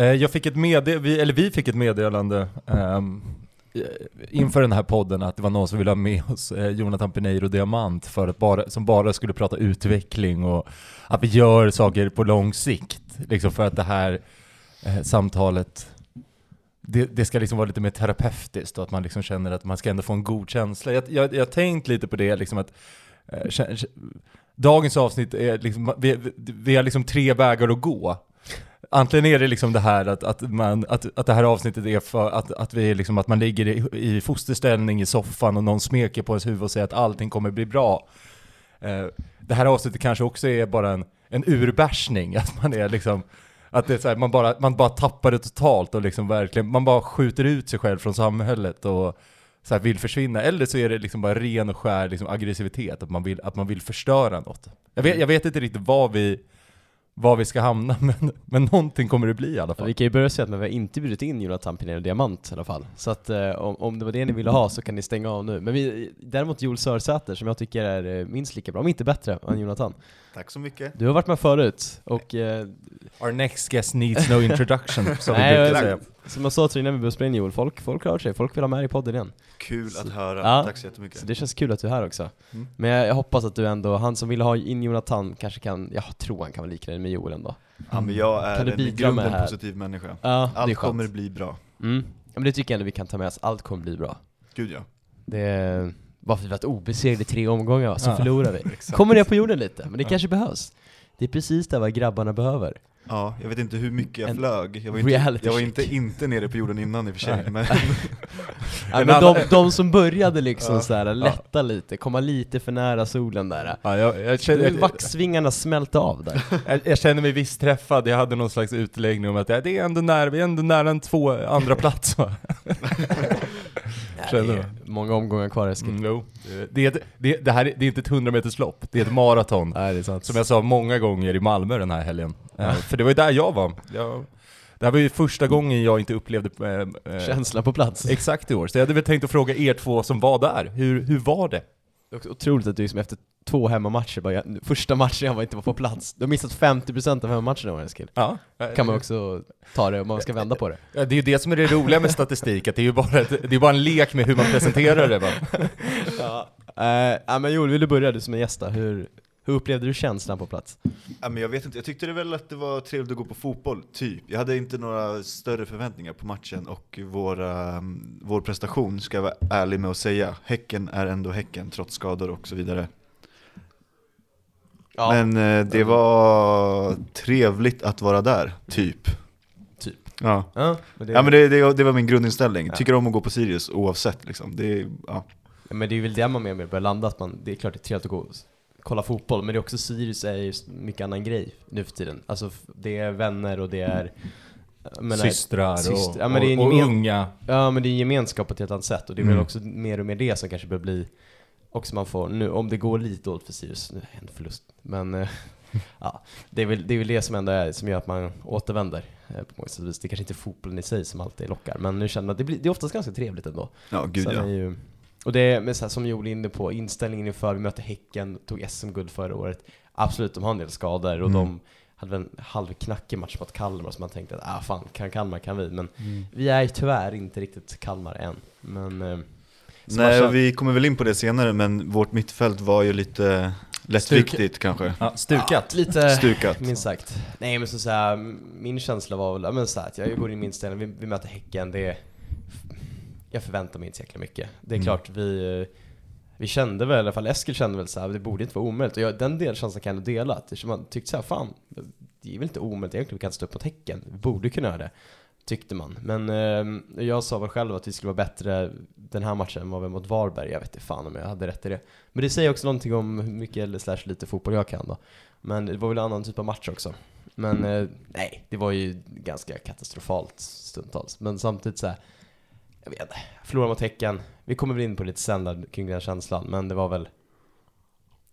Eh, jag fick ett medde- vi, eller vi fick ett meddelande um, inför den här podden att det var någon som ville ha med oss eh, Jonathan Pineiro Diamant för att bara, som bara skulle prata utveckling och att vi gör saker på lång sikt. Liksom för att det här eh, samtalet det, det ska liksom vara lite mer terapeutiskt och att man liksom känner att man ska ändå få en god känsla. Jag, jag, jag har tänkt lite på det, liksom att eh, dagens avsnitt är liksom, vi, vi- vi har liksom tre vägar att gå. Antingen är det liksom det här att, att, man, att, att det här avsnittet är för att, att, vi är liksom, att man ligger i, i fosterställning i soffan och någon smeker på ens huvud och säger att allting kommer bli bra. Eh, det här avsnittet kanske också är bara en, en urbärsning, att man är liksom att det är så här, man, bara, man bara tappar det totalt och liksom verkligen, man bara skjuter ut sig själv från samhället och så här vill försvinna. Eller så är det liksom bara ren och skär liksom aggressivitet, att man vill, att man vill förstöra något. Jag vet, jag vet inte riktigt vad vi, var vi ska hamna, men, men någonting kommer det bli i alla fall. vi kan ju börja säga att vi har inte bjudit in Jonathan Pinero Diamant i alla fall. Så att eh, om, om det var det ni ville ha så kan ni stänga av nu. Men vi, däremot Joel Sörsäter som jag tycker är eh, minst lika bra, om inte bättre, än Jonathan. Tack så mycket. Du har varit med förut och eh, Our next guest needs no introduction, som vi Nej, brukar säga. som jag sa till dig innan vi började spela in Joel, folk, folk rör sig, folk vill ha med dig i podden igen. Kul att höra. Ja. Tack så jättemycket. Så det känns kul att du är här också. Mm. Men jag, jag hoppas att du ändå, han som vill ha in Jonathan kanske kan, jag tror han kan vara liknändig med Joel ändå. Ja, men jag är Kan du en i grunden här? positiv människa. Ja, Allt kommer bli bra. Mm. Ja, men det tycker jag ändå vi kan ta med oss, allt kommer bli bra. Gud ja. Det är, bara för att vi varit obesegrade i tre omgångar va, så Ja. förlorar vi. Kommer ner på jorden lite, men det kanske behövs. Det är precis det vad grabbarna behöver. Ja, jag vet inte hur mycket jag En flög. Jag var, inte, jag var inte, inte nere på jorden innan i och för sig, Nej. men Ja, En men de, de som började liksom Ja. såhär, lätta lite, komma lite för nära solen där. Ja, jag, jag, känner, vaxvingarna smälte av där. jag, jag känner mig visst träffad, jag hade någon slags utläggning om att det är ändå nära, vi är ändå nära en två andra plats va? Är många omgångar kvar Eskil. Mm, jo. Det, är ett, det, det här är, det är inte ett 100 meters lopp, det är ett maraton. Nej, det är sant. Som jag sa många gånger i Malmö den här helgen. Eh, för det var ju där jag var. Jag, det här var ju första gången jag inte upplevde eh, eh, Känslan på plats. exakt i år. Så jag hade väl tänkt att fråga er två som var där, hur, hur var det? Också otroligt att du liksom efter två hemmamatcher bara, jag- första matchen jag var inte var på plats. Du har missat 50% av hemmamatcherna i år Eskil. Ja, Kan man också ta det om man ska vända på det. Ja, det är ju det som är det roliga med statistik, att det är ju bara, ett, det är bara en lek med hur man presenterar det va? ja. Uh, ja men Joel, vill du börja du som är gäst då? Hur, hur upplevde du känslan på plats? Ja, men jag vet inte, jag tyckte det väl att det var trevligt att gå på fotboll, typ. Jag hade inte några större förväntningar på matchen och våra, mm, vår prestation, ska jag vara ärlig med att säga. Häcken är ändå Häcken, trots skador och så vidare. Men eh, det var trevligt att vara där, typ. Typ. Ja, Ja, men det, ja men det, det, det var min grundinställning. Ja. Tycker om att gå på Sirius oavsett liksom. Det, ja. Ja, men det är väl det man mer och mer börjar landa, att man, det är klart det är trevligt att gå kolla fotboll, men det är också Sirius är ju mycket annan grej nu för tiden. Alltså det är vänner och det är menar, Systrar och, syster- ja, men det är en och, och unga. Ja men det är en gemenskap på ett helt annat sätt och det är Mm. väl också mer och mer det som kanske börjar bli också man får, nu om det går lite dåligt för Sirius, nu är det en förlust, men eh, ja, det är, väl, det är väl det som ändå är, som gör att man återvänder eh, på många sätt och. Det är kanske inte fotbollen i sig som alltid lockar, men nu känner man att det, blir, det är oftast ganska trevligt ändå. ja, gud Sen ja. är ju, och det är, så här, som Joel inne på, inställningen inför, vi mötte Häcken, tog SM-guld förra året. Absolut, de har en del skador och Mm. de hade väl en halvknackig match mot Kalmar som man tänkte att ah fan, kan Kalmar kan vi. Men Mm. vi är tyvärr inte riktigt Kalmar än. Men... Eh, Nej, matchen- vi kommer väl in på det senare, men vårt mittfält var ju lite lättviktigt kanske. Ja, stukat. lite... Stukat. Minst sagt. Nej men så, så här, min känsla var väl, ja, men så här, att jag går in i min ställning, vi, vi möter Häcken, det är, Jag förväntar mig inte så jäkla mycket. Det är Mm. klart, vi, vi kände väl, i alla fall Eskil kände väl så här, det borde inte vara omöjligt. Och jag, den delkänslan kan jag ändå dela. Att man tyckte så här, fan, det är väl inte omöjligt egentligen, vi kan stå upp mot Häcken. Vi borde kunna göra det. Tyckte man. Men eh, jag sa väl själv att vi skulle vara bättre den här matchen än vad vi mot Varberg. Jag vet inte fan om jag hade rätt i det. Men det säger också någonting om hur mycket eller slash lite fotboll jag kan då. Men det var väl en annan typ av match också. Men eh, nej, det var ju ganska katastrofalt stundtals. Men samtidigt så här, jag vet inte, förlora mot Häcken. Vi kommer väl in på lite sen kring den känslan, men det var väl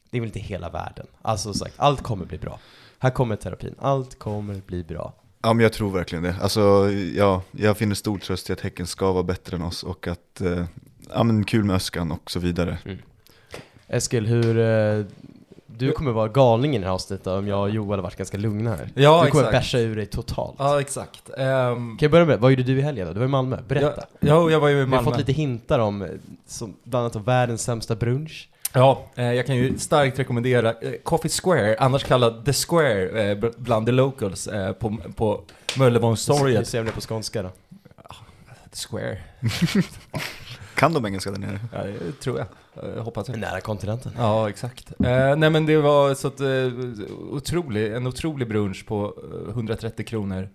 det är väl inte hela världen. Alltså som sagt, allt kommer bli bra. Här kommer terapin, allt kommer bli bra. Ja men jag tror verkligen det. Alltså, ja, jag finner stor tröst i att Häcken ska vara bättre än oss och att, eh, ja men kul med Öskan och så vidare. Eskil, hur, eh, Du kommer vara galning i det här avsnittet om jag och Joel har varit ganska lugna här. Ja, du kommer exakt. bärsa ur dig totalt. Ja, exakt. Ehm, Kan jag börja med, vad gjorde du i helgen då? Du var i Malmö, berätta. Ja, ja, jag var ju i Vi har Malmö. fått lite hintar om, eh, som, bland annat om världens sämsta brunch. Ja, eh, jag kan ju starkt rekommendera eh, Coffee Square, annars kallad The Square eh, bland the locals eh, på, på Vi Möllevångstorget. ser om det på skånska då. The Square, Kan de engelska där nere? ja, det tror jag. Eh, hoppas jag. Nära kontinenten. Ja, exakt. Eh, nej men det var så att, eh, otrolig, en otrolig brunch på eh, 130 kronor.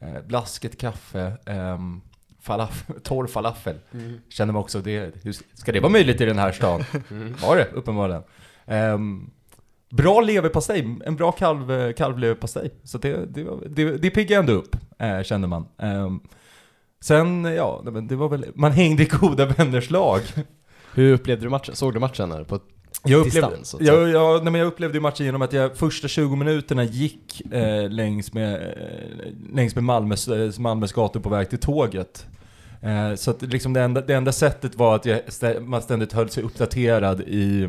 Eh, blasket kaffe, ehm, falaf, torr falafel. Känner man också det, hur, ska det vara möjligt i den här stan? Mm. Var det, uppenbarligen. Ehm, bra leverpastej, en bra kalv, kalvleverpastej. Så det, det, det, det piggade ändå upp, eh, kände man. Ehm, sen, ja, nej, men det var väl, man hängde i goda vänners lag. Hur upplevde du matchen? Såg du matchen här? På Jag Distans, upplevde, så säga. jag, jag, nej, men jag upplevde ju matchen genom att jag första 20 minuterna gick eh, längs, med, eh, längs med Malmös, eh, Malmös gator på väg till tåget. Eh, så att liksom det, enda, det enda sättet var att jag man ständigt höll sig uppdaterad i,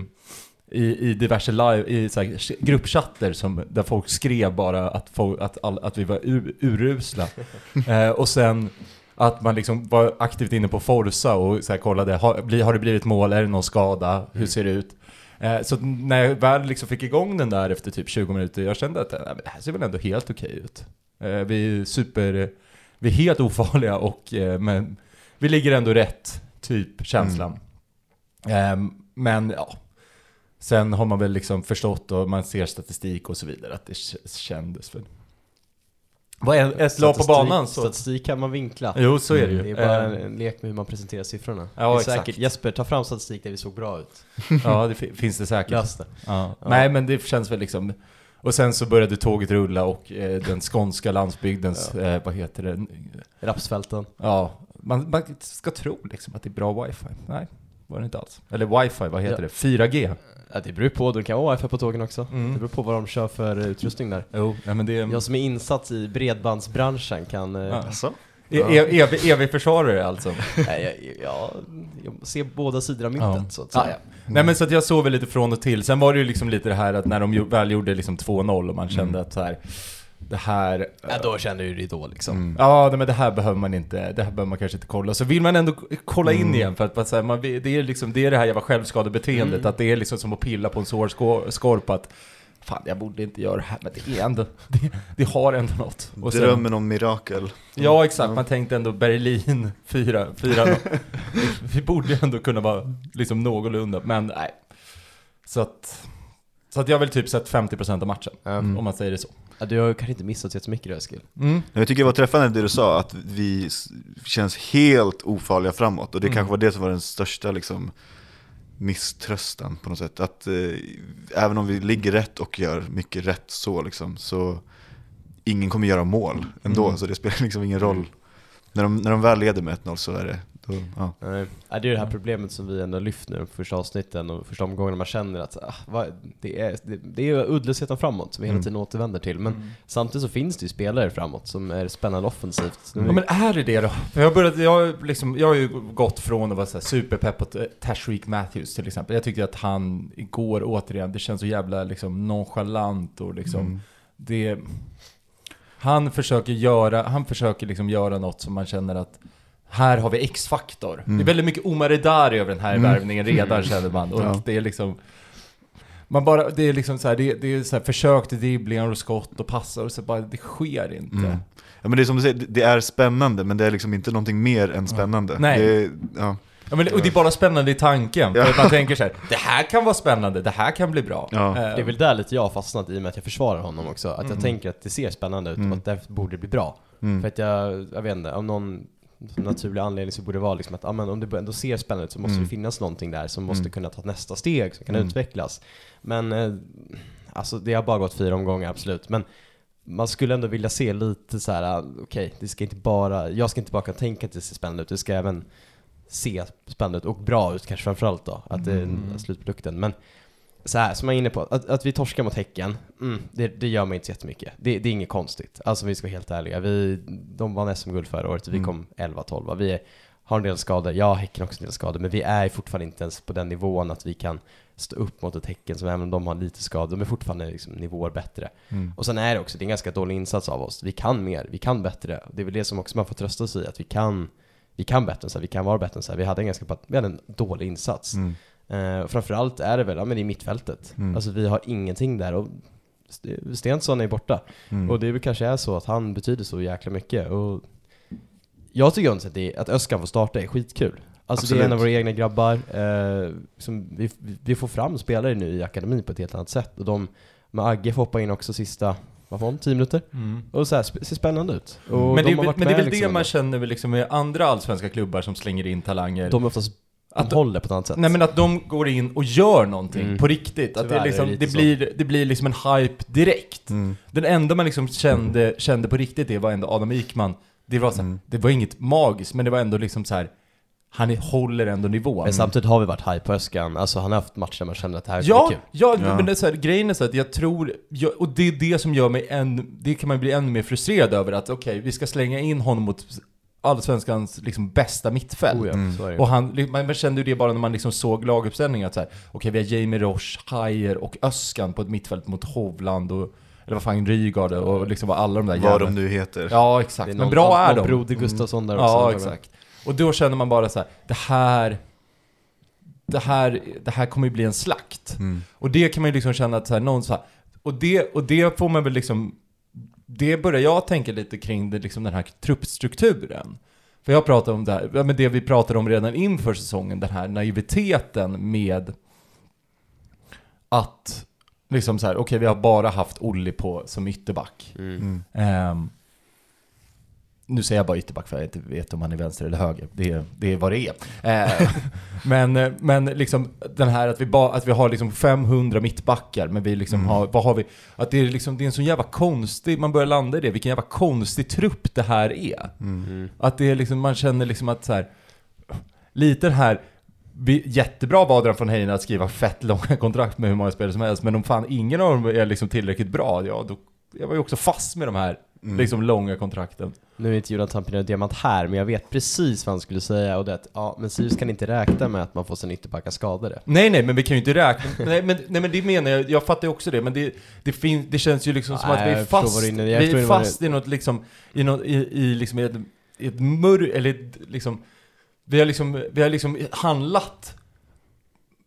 i, i diverse live, i så här, gruppchatter som, där folk skrev bara att, folk, att, all, att vi var ur, urusla. Eh, och sen att man liksom var aktivt inne på Forza och så här kollade, har, har det blivit mål, är det någon skada, hur ser det ut? Eh, så när jag väl liksom fick igång den där efter typ 20 minuter, jag kände att nej, det här ser väl ändå helt okej ut. Eh, vi är super, vi är helt ofarliga och eh, men vi ligger ändå rätt, typ känslan. Eh, men ja, sen har man väl liksom förstått och man ser statistik och så vidare att det kändes väl. Vad är ett lag på banan så... Statistik kan man vinkla. Jo, så är det ju. Det är bara en, Eh, en lek med hur man presenterar siffrorna. Ja, det är exakt. säkert. Jesper, ta fram statistik där vi såg bra ut. Ja, det fi- finns det säkert. Lös det. Ja. Ja. Nej, men det känns väl liksom... Och sen så började tåget rulla och eh, den skånska landsbygdens, eh, vad heter det? Rapsfälten. Ja, man, man ska tro liksom att det är bra wifi. Nej, var det inte alls. Eller wifi, vad heter Ja. det? 4G? Ja, det beror på. Du kan ha wifi på tågen också. Mm. Det beror på vad de kör för utrustning där. Jo, ja, men det är... Jag som är insatt i bredbandsbranschen kan... eh, Ja. Alltså? E- e- Evig, evig försvarare alltså. Nej, jag, jag, jag ser båda sidor av myntet Ja. så att Ja, säga. ja. Nej men så att jag såg väl lite från och till. Sen var det ju liksom lite det här att när de väl gjorde liksom 2-0 och man kände att så här, det här... Ja, då känner du dig då liksom. Mm. Ja, men det här behöver man inte, det här behöver man kanske inte kolla. Så vill man ändå kolla in Mm. igen för att så här, man, det, är liksom, det är det här jävla självskadebeteendet, Mm. att det är liksom som att pilla på en sår skor- skorp att Fan, jag borde inte göra det här, men det är ändå, det, det har ändå något. Och sen- Drömmen om mirakel. Ja, exakt. Man tänkte ändå Berlin 4, 4 Vi borde ju ändå kunna vara liksom någorlunda, men nej. Så att, så att jag har väl typ sett 50% av matchen. Mm. om man säger det så. Ja, du har kanske inte missat jättemycket då Eskil. Mm. Jag tycker det var träffande det du sa, att vi känns helt ofarliga framåt. Och det Mm. kanske var det som var den största liksom, misströstan på något sätt. Att eh, även om vi ligger rätt och gör mycket rätt så, liksom, så ingen kommer göra mål ändå. Mm. Så det spelar liksom ingen roll. När de, när de väl leder med 1-0 så är det, då, ja. Nej. Ja, det är det här problemet som vi ändå lyft nu första avsnitten och första omgången man känner att ah, vad, det, är, det, det är uddlösheten framåt som vi hela Mm. tiden återvänder till. Men samtidigt så finns det ju spelare framåt som är spännande offensivt. Nu- Ja men är det det då? För jag, började, jag, har liksom, jag har ju gått från att vara så superpepp på eh, Tashreeq Matthews till exempel. Jag tyckte att han igår återigen, det känns så jävla liksom nonchalant och liksom Mm. det... Han försöker göra, han försöker liksom göra något som man känner att här har vi X-faktor. Mm. Det är väldigt mycket Omar Edari över den här Mm. värvningen redan känner man. Och Ja. det är liksom... Man bara, det är liksom så här, det, det är så här försök till dribblingar och skott och passar och så bara, det sker inte. Mm. Ja men det är som du säger, det- det är spännande men det är liksom inte någonting mer än spännande. Nej. Det ja. Ja, men, det- och det är bara spännande i tanken, för Ja. att man tänker så här, det här kan vara spännande, det här kan bli bra. Ja. Eh, Det är väl där lite jag har fastnat i och med att jag försvarar honom också. Att Mm. jag tänker att det ser spännande ut Mm. och att därför borde det bli bra. Mm. För att jag, jag vet inte, av någon naturlig anledning så borde det vara liksom att ah, men om det ändå ser spännande ut så måste Mm. det finnas någonting där som måste Mm. kunna ta nästa steg, som kan Mm. utvecklas. Men eh, alltså det har bara gått fyra omgångar, absolut. Men man skulle ändå vilja se lite så här, ah, okej, det ska inte bara, jag ska inte bara kunna tänka att det ser spännande ut, det ska även se spännande ut och bra ut kanske framförallt då, att det är Mm. slutprodukten. Men så här, som jag är inne på, att, att vi torskar mot Häcken, mm, det, det gör mig inte så jättemycket. Det, det är inget konstigt. Alltså vi ska vara helt ärliga. Vi, de vann SM-guld förra året vi Mm. kom 11-12. Vi har en del skador, ja Häcken har också en del skador, men vi är fortfarande inte ens på den nivån att vi kan stå upp mot ett Häcken som även om de har lite skador, de är fortfarande liksom nivåer bättre. Mm. Och sen är det också, det är en ganska dålig insats av oss. Vi kan mer, vi kan bättre. Det är väl det som också man får trösta sig i, att vi kan, vi kan bättre än så här, vi kan vara bättre än så här. Vi hade en ganska, vi hade en dålig insats. Mm. Eh, framförallt är det väl, ja men i mittfältet. Mm. Alltså vi har ingenting där och St- Stensson är borta. Mm. Och det kanske är så att han betyder så jäkla mycket. Och jag tycker att, det, att Öskan får starta är skitkul. Alltså det är en Absolut. av våra egna grabbar. Eh, som vi, vi får fram spelare nu i akademin på ett helt annat sätt. Och de, med Agge får hoppa in också sista, vad var det, 10 minuter? Mm. Och så här, ser spännande ut. Och Men, det de är, varit men det är väl det liksom man ändå. känner liksom med andra allsvenska klubbar som slänger in talanger. De är oftast, de Att- håller på ett annat sätt. Nej men att de går in och gör någonting Mm. på riktigt. Att det, Tyvärr är liksom, är det det, blir, det blir liksom en hype direkt. Mm. Den enda man liksom kände, kände på riktigt det var ändå Adam Ikman. Det var, så här, Mm. det var inget magiskt, men det var ändå liksom så här. Han är, håller ändå nivån. Men samtidigt har vi varit hype på Öskan. Alltså han har haft matcher där man känner att det här Ja, blir kul. ja, Ja. men det är så här, grejen är så att jag tror, jag, och det är det som gör mig än, det kan man bli ännu mer frustrerad över att okej, vi ska slänga in honom mot allsvenskans liksom bästa mittfält. Oh ja, Mm. Och han, man, kände ju det bara när man liksom såg laguppställningen att så här, okej vi har Jamie Roche, Hajer och Öskan på ett mittfält mot Hovland och, eller vad fan, Rygaard och liksom vad alla de där Vad jävla- de nu heter. Ja exakt, är men någon- bra är någon de. Mm. Broder Gustafsson där också. Ja exakt. Och då känner man bara så här, det här, det här, det här kommer ju bli en slakt. Mm. Och det kan man ju liksom känna att så här, någon så här, och det, och det får man väl liksom, det börjar jag tänka lite kring det, liksom den här truppstrukturen. För jag pratar om det här, ja, men det vi pratade om redan inför säsongen, den här naiviteten med att liksom så här, okej vi har bara haft Olli på som ytterback. Mm. Mm. Ehm, nu säger jag bara ytterback för jag inte vet om han är vänster eller höger. Det är, det är vad det är. Eh, men, men liksom den här att vi, ba, att vi har liksom 500 mittbackar, men vi liksom Mm. har, vad har vi? Att det är liksom, det är en så jävla konstig, man börjar landa i det, vilken jävla konstig trupp det här är. Mm. Mm. Att det är liksom, man känner liksom att så här, lite den här, vi, jättebra av Adrian von Heine att skriva fett långa kontrakt med hur många spelare som helst, men om fan ingen av dem är liksom tillräckligt bra, ja då, jag var ju också fast med de här Mm. liksom långa kontrakten. Nu är inte Jonathan Pinot Diamant här, men jag vet precis vad han skulle säga och det är att, ja, men Sirius kan inte räkna med att man får sina ytterbackar skadade. Nej nej, men vi kan ju inte räkna, nej men, nej, men det menar jag, jag fattar ju också det, men det, det, fin, det känns ju liksom som Nej, att vi är fast, inne- vi är fast i något liksom, i, något, i, i liksom ett, ett mörr, eller ett, liksom, vi har liksom, vi har liksom handlat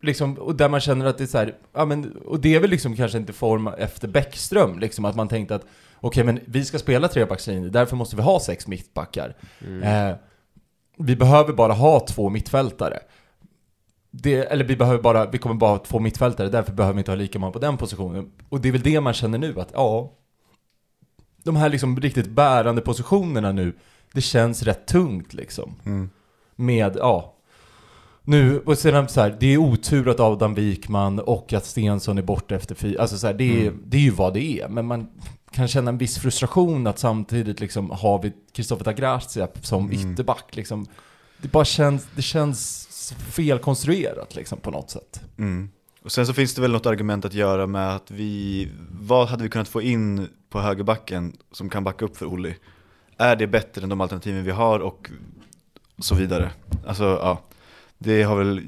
Liksom, och där man känner att det är så här, ja men, och det är väl liksom kanske inte form efter Bäckström, liksom att man tänkte att okej men vi ska spela trebackslinje, därför måste vi ha sex mittbackar. Mm. Eh, vi behöver bara ha två mittfältare. Det, eller vi behöver bara, vi kommer bara ha två mittfältare, därför behöver vi inte ha lika många på den positionen. Och det är väl det man känner nu, att ja, de här liksom riktigt bärande positionerna nu, det känns rätt tungt liksom. Mm. Med, ja, nu, och sedan så här, det är otur att Adam Wikman och att Stensson är borta efter fyra, alltså så här, det, är, Mm. det är ju vad det är, men man kan känna en viss frustration att samtidigt liksom har vi Kristoffer Tagracia som Mm. ytterback liksom. Det bara känns, det känns felkonstruerat liksom på något sätt. Mm. Och sen så finns det väl något argument att göra med att vi, vad hade vi kunnat få in på högerbacken som kan backa upp för Olli? Är det bättre än de alternativen vi har och så vidare? Alltså ja, det har väl,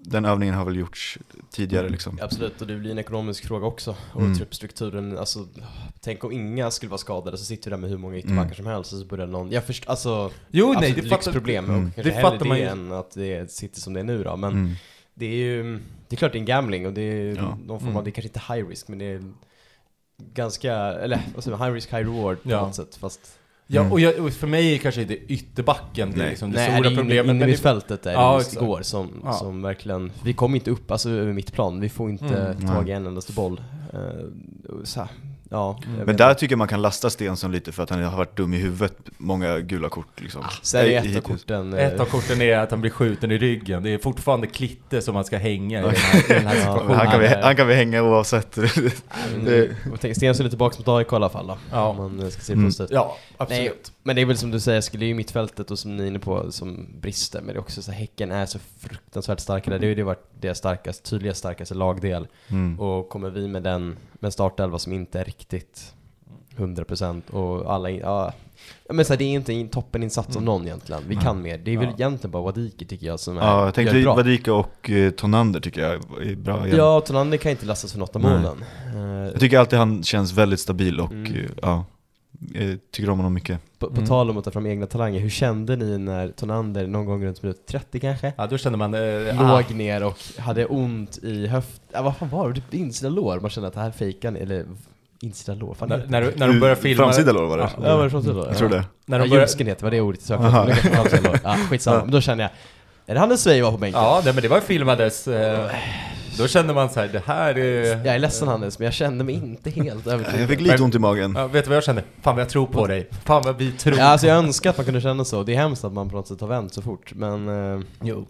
den övningen har väl gjorts tidigare liksom. Absolut, och det blir en ekonomisk fråga också. Och Mm. truppstrukturen, alltså tänk om inga skulle vara skadade så sitter vi där med hur många ytterbackar Mm. som helst och så börjar någon, jag först, alltså Jo, nej, det fattar, lyxproblem Mm. och kanske Det fattar man det ju. än att det sitter som det är nu då. Men Mm. det är ju, det är klart det är en gambling och det är Ja. någon form av, Mm. det är kanske inte high risk men det är ganska, eller vad säger man, high risk, high reward på Ja. något sätt. Fast Ja, Mm. och, jag, och för mig är kanske inte ytterbacken det, är Nej. liksom det nej, stora det problemet. inne, men inne i det- fältet är det Ja, igår som, Ja. som verkligen, vi kom inte upp alltså över mitt plan. Vi får inte Mm. tag i Nej. en endaste boll. Uh, så, här, ja, jag Men vet där tycker jag man kan lasta Stensson lite för att han har varit dum i huvudet, många gula kort liksom. Sen är Nej, ett av korten... eh, Ett av korten är att han blir skjuten i ryggen. Det är fortfarande Klitte som man ska hänga i den här, den här Ja, situationen. Han kan, vi, Nej. han kan vi hänga oavsett. Nej, Det- och tänk, Stensson är tillbaka mot AIK i alla fall då. Ja. Om man eh, ska se Mm. positivt. Ja, Nej, absolut. men det är väl som du säger, skulle ju mittfältet och som ni är inne på, som brister. Men det är också så här, Häcken är så fruktansvärt starka där. Det har ju det varit deras starkaste, tydliga starkaste lagdel. Mm. Och kommer vi med den, med startelva som inte är riktigt 100% och alla, ja. Men så här, det är inte en toppeninsats av någon egentligen. Vi kan mer. Det är väl Ja. egentligen bara Wadiki tycker jag som är, Ja, jag tänkte bra. Vadika och eh, Tonander tycker jag är bra igen. Ja, Tonander kan inte lastas för något av målen. Eh, Jag tycker alltid han känns väldigt stabil och Mm. eh, ja, jag tycker om honom mycket. På, på Mm. tal om att ta fram egna talanger, hur kände ni när Tonander någon gång runt minut 30 kanske? Ja, då kände man... Eh, ah, Låg ner och hade ont i höft... Ja, vad fan var det? Typ insida lår? Man kände att det här fejkar ni, eller insida lår? Fan, när, när, du- när de börjar filma... Framsida lår var det? Ja, Ja, var det framsida lår? Jag tror det. När Ja, de börjar, ljumsken heter, vad det ordet? Det framsida lår. Ja, skitsamma. Men då kände jag, är det Hannes Sveij var på bänken? ja, nej, men det var filmades. Eh, då kände man så här, det här är... Jag är ledsen Hannes, men jag kände mig inte helt övertygad. Jag fick lite ont i magen. Ja, vet du vad jag kände? Fan vad jag tror på dig. Fan vad vi tror Ja, alltså jag önskar att man kunde känna så. Det är hemskt att man på något sätt har vänt så fort, men... eh, Jo.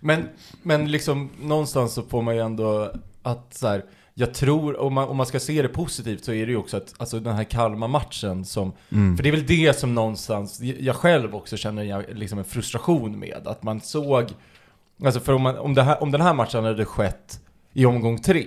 Men, men liksom någonstans så får man ju ändå att så här, jag tror, om man, om man ska se det positivt så är det ju också att, alltså den här Kalmar-matchen som, Mm. för det är väl det som någonstans, jag själv också känner jag, liksom en frustration med, att man såg, alltså för om, man, om, här, om den här matchen hade skett i omgång tre,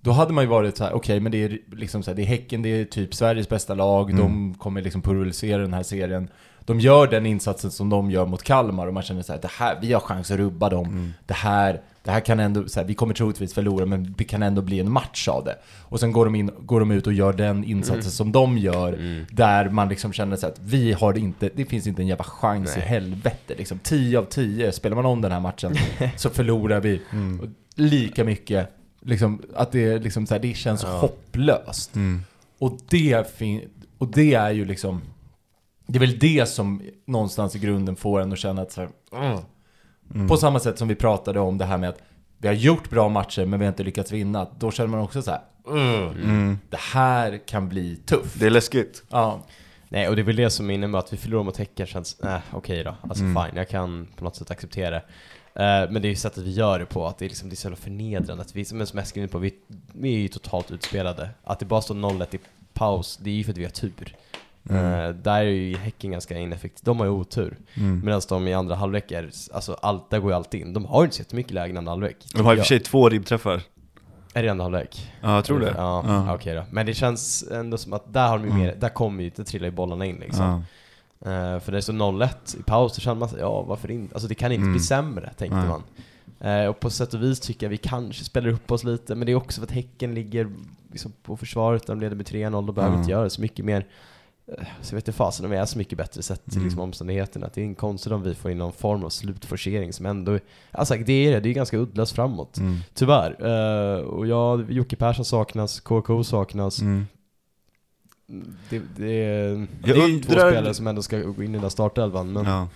då hade man ju varit så här: okej men det är liksom så här, det är Häcken, det är typ Sveriges bästa lag, Mm. de kommer liksom pulverisera den här serien. De gör den insatsen som de gör mot Kalmar och man känner så här, det här, vi har chans att rubba dem. Mm. Det här, det här kan ändå, så här, vi kommer troligtvis förlora men det kan ändå bli en match av det. Och sen går de, in, går de ut och gör den insatsen Mm. som de gör, Mm. där man liksom känner så att vi har inte, det finns inte en jävla chans i Nej. helvete liksom. 10 av 10, spelar man om den här matchen så förlorar vi Mm. lika mycket. Liksom, att det, liksom så här, det känns Ja. hopplöst. Mm. Och det, fin- och det är ju liksom Det är väl det som någonstans i grunden får en att känna att så här. Mm. På samma sätt som vi pratade om det här med att Vi har gjort bra matcher men vi har inte lyckats vinna Då känner man också så här, "Ugh, Mm. Det här kan bli tufft Det är läskigt. Ja, Nej, och det är väl det som innebär att vi förlorar mot Häcken känns, äh, okej då. Alltså Mm. fine, jag kan på något sätt acceptera det. Eh, men det är ju sättet vi gör det på, att det är, liksom, det är så jävla förnedrande. Att vi, som jag skrev på, vi, vi är ju totalt utspelade. Att det bara står 0-1 i paus, det är ju för att vi har tur. Mm. Eh, där är ju Häcken ganska ineffektivt, de har ju otur. Mm. Medan de i andra halvlek är, alltså allt, där går ju allt in. De har ju inte så jättemycket lägen i andra halvlek. De har i och för sig två ribbträffar. Är det andra halvlek? Ja, jag tror det. Ja, Ja. okej då. Men det känns ändå som att där har de ju Mm. mer, där kommer ju, där trillar ju bollarna in liksom. Ja. Eh, för det är så 0-1 i paus, då känner man sig, ja varför inte? Alltså det kan inte Mm. bli sämre, tänkte Nej. man. Eh, och på sätt och vis tycker jag vi kanske spelar upp oss lite, men det är också för att Häcken ligger liksom på försvaret, de leder med 3-0, de behöver Mm. inte göra så mycket mer. Eh, Så jag vet inte fasen om vi är så mycket bättre sett till Mm. liksom omständigheterna. Det är en konstigt om vi får in någon form av slutforcering som ändå, alltså det är det, det är ganska uddlöst framåt. Mm. Tyvärr. Eh, och ja, Jocke Persson saknas, KK saknas. Mm. Det, det, är, det Jag är ju två undrar- spelare som ändå ska gå in i den där startelvan, men Ja.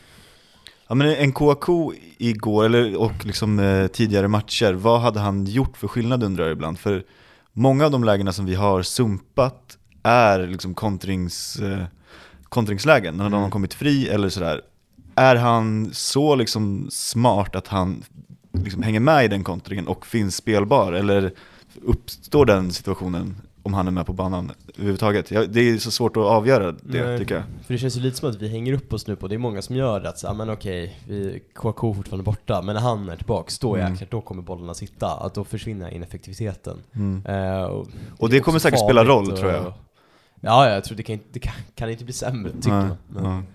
ja men en KK igår, eller, och liksom eh, tidigare matcher, vad hade han gjort för skillnad undrar jag ibland? För många av de lägena som vi har sumpat är liksom kontrings, eh, kontringslägen, när de Mm. har kommit fri eller sådär. Är han så liksom smart att han liksom hänger med i den kontringen och finns spelbar? Eller uppstår den situationen om han är med på banan överhuvudtaget? Ja, det är så svårt att avgöra det Nej. tycker jag. För det känns ju lite som att vi hänger upp oss nu på, det är många som gör det, att så, ah, men okej, vi, KK är fortfarande borta, men när han är tillbaks, då Mm. jäklar, då kommer bollarna sitta, att då försvinner ineffektiviteten. Mm. Eh, och, Och det kommer säkert spela roll, tror jag. Ja, jag tror det kan, inte- det kan, kan inte bli sämre, tycker Nej, man. Men.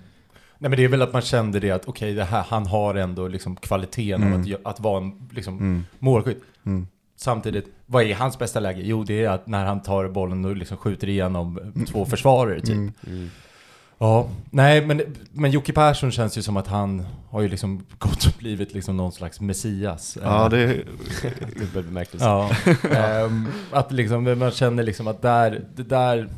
Nej men det är väl att man kände det att okej, det här, han har ändå liksom kvaliteten Mm. av att, gö- att vara en liksom, Mm. målskytt. Mm. Samtidigt, vad är hans bästa läge? Jo, det är att när han tar bollen och liksom skjuter igenom två försvarare typ. Mm. mm. Ja, nej men, men Jocke Persson känns ju som att han har ju liksom gått och blivit liksom någon slags messias. Ja, Eh, det, Dubbel bemärkelse. Ja, ehm, att liksom, man känner liksom att där, det där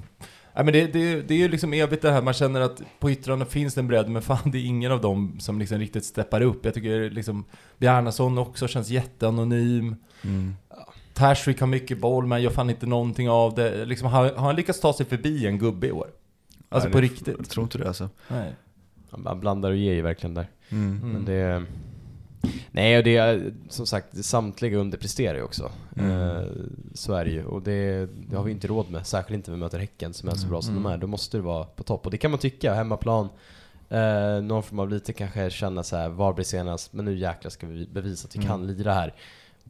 Ja, men det, det, det är ju liksom evigt det här, man känner att på yttrarna finns det en bredd, men fan det är ingen av dem som liksom riktigt steppar upp. Jag tycker liksom Bjarnason också känns jätteanonym. mm. Tashvik har mycket boll, men gör fan inte någonting av det. Liksom, har, har han lyckats ta sig förbi en gubbe i år? Alltså Nej, på riktigt? Jag tror inte det alltså. Nej. Han blandar och ger ju verkligen där. Mm. Mm. Men det... Nej, och det är som sagt, samtliga underpresterar ju också. Mm. Eh, så är det ju. Och det, det har vi inte råd med. Särskilt inte när vi möter Häcken som är så bra som Mm. de är. Då måste det vara på topp. Och det kan man tycka, hemmaplan. Eh, någon form av lite kanske känna så här, var blir senast? Men nu jäklar ska vi bevisa att vi Mm. kan lira här.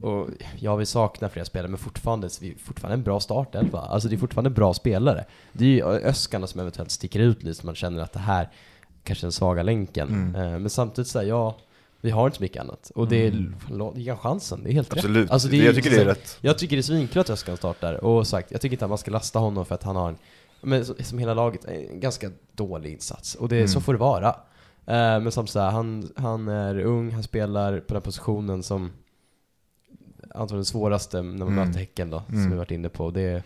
Och ja, vi saknar flera spelare, men fortfarande, vi är fortfarande en bra startelva. Alltså det är fortfarande bra spelare. Det är ju Öskarna som eventuellt sticker ut lite, så man känner att det här kanske är den svaga länken. Mm. Eh, Men samtidigt säger ja, vi har inte så mycket annat. Och det är, mm. ge chansen, det är helt Absolut, rätt. Alltså, det, jag tycker det är så- rätt. Jag tycker det är svinkul att Öskan startar, och sagt, jag tycker inte att man ska lasta honom för att han har en, men som hela laget, en ganska dålig insats. Och det, Mm. så får det vara. Eh, men som så här, han, han är ung, han spelar på den positionen som antagligen den svåraste när man Mm. möter Häcken då, som Mm. vi varit inne på. Det,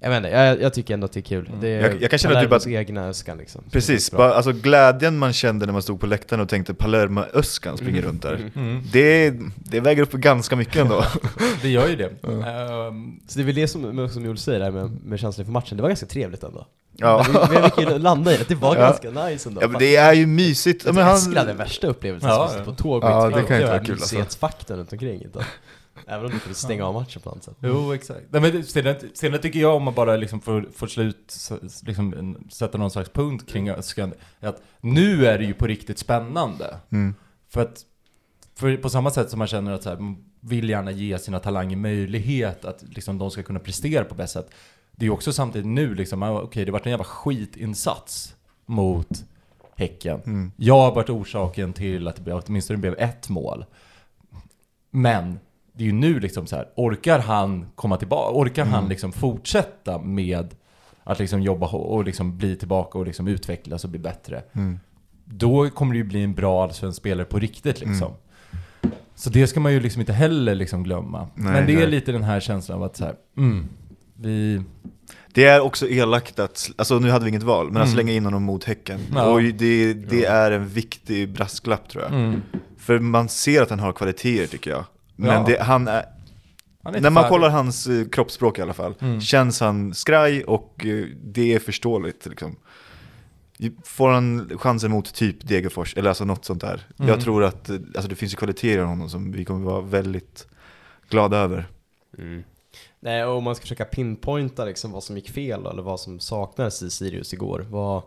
jag vet inte, jag, jag tycker ändå att det är kul. Mm. Det är Jag- jag kan känna att du Palermos bara- egna Öskan liksom. Precis, bara, alltså glädjen man kände när man stod på läktaren och tänkte Palermo-Öskan springer Mm. runt där. Mm. Mm. Det, det väger upp ganska mycket ändå. Det gör ju det. Ehm, Så det är väl det som, som Joel säger där med, med känslan för matchen, det var ganska trevligt ändå. Ja. Vi, vi fick ju landa i det, det var Ja. ganska nice ändå. ja men det är ju mysigt. Ja, Jag men han, hade den värsta upplevelsen Ja, ja. på tåg Ja, det kan ju inte var vara kul, alltså. mysighetsfaktorn runt omkring inte. Även om du kunde stänga av matchen på något sätt. Jo, exakt. Nej, men sedan, sedan tycker jag om man bara liksom får, får slut, liksom, sätta någon slags punkt kring Öskan, att nu är det ju på riktigt spännande. mm, För att, för på samma sätt som man känner att så här, man vill gärna ge sina talanger möjlighet att liksom, de ska kunna prestera på bäst sätt. Det är ju också samtidigt nu liksom, ah, okej det har varit en jävla skitinsats mot Häcken. mm, Jag har varit orsaken till att det åtminstone blev ett mål. Men det är ju nu liksom så här, orkar han komma tillbaka? Orkar han Mm. liksom fortsätta med att liksom jobba och liksom bli tillbaka och liksom utvecklas och bli bättre? mm. Då kommer det ju bli en bra allsvensk spelare på riktigt liksom. Mm. Så det ska man ju liksom inte heller liksom glömma. Nej, Men det är nej. lite den här känslan av att så här, mm, vi... Det är också elakt att, alltså nu hade vi inget val, men att Mm. slänga in honom mot Häcken. Ja. Och det, det är en viktig brasklapp tror jag. Mm, För man ser att han har kvaliteter tycker jag. Men Ja. det, han är, han är när man färdig. kollar hans eh, kroppsspråk i alla fall, Mm. känns han skraj och eh, det är förståeligt liksom. Får han chansen mot typ Degerfors, eller alltså något sånt där. Mm. Jag tror att, eh, alltså det finns ju kvaliteter i honom som vi kommer vara väldigt glada över. Mm. Nej, och om man ska försöka pinpointa liksom vad som gick fel eller vad som saknades i Sirius igår. Vad,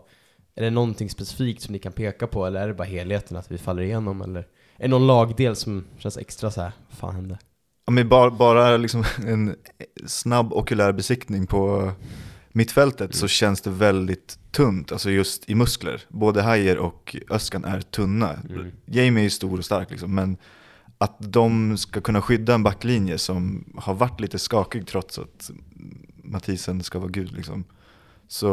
är det någonting specifikt som ni kan peka på, eller är det bara helheten att vi faller igenom? Eller det någon lagdel som känns extra så här, fan hände? Ja, men bara, bara liksom en snabb okulär besiktning på mittfältet så känns det väldigt tunt, alltså just i muskler. Både Hajer och Öskan är tunna. Mm. Jamie är stor och stark liksom, men att de ska kunna skydda en backlinje som har varit lite skakig trots att Mathisen ska vara gud liksom. Så,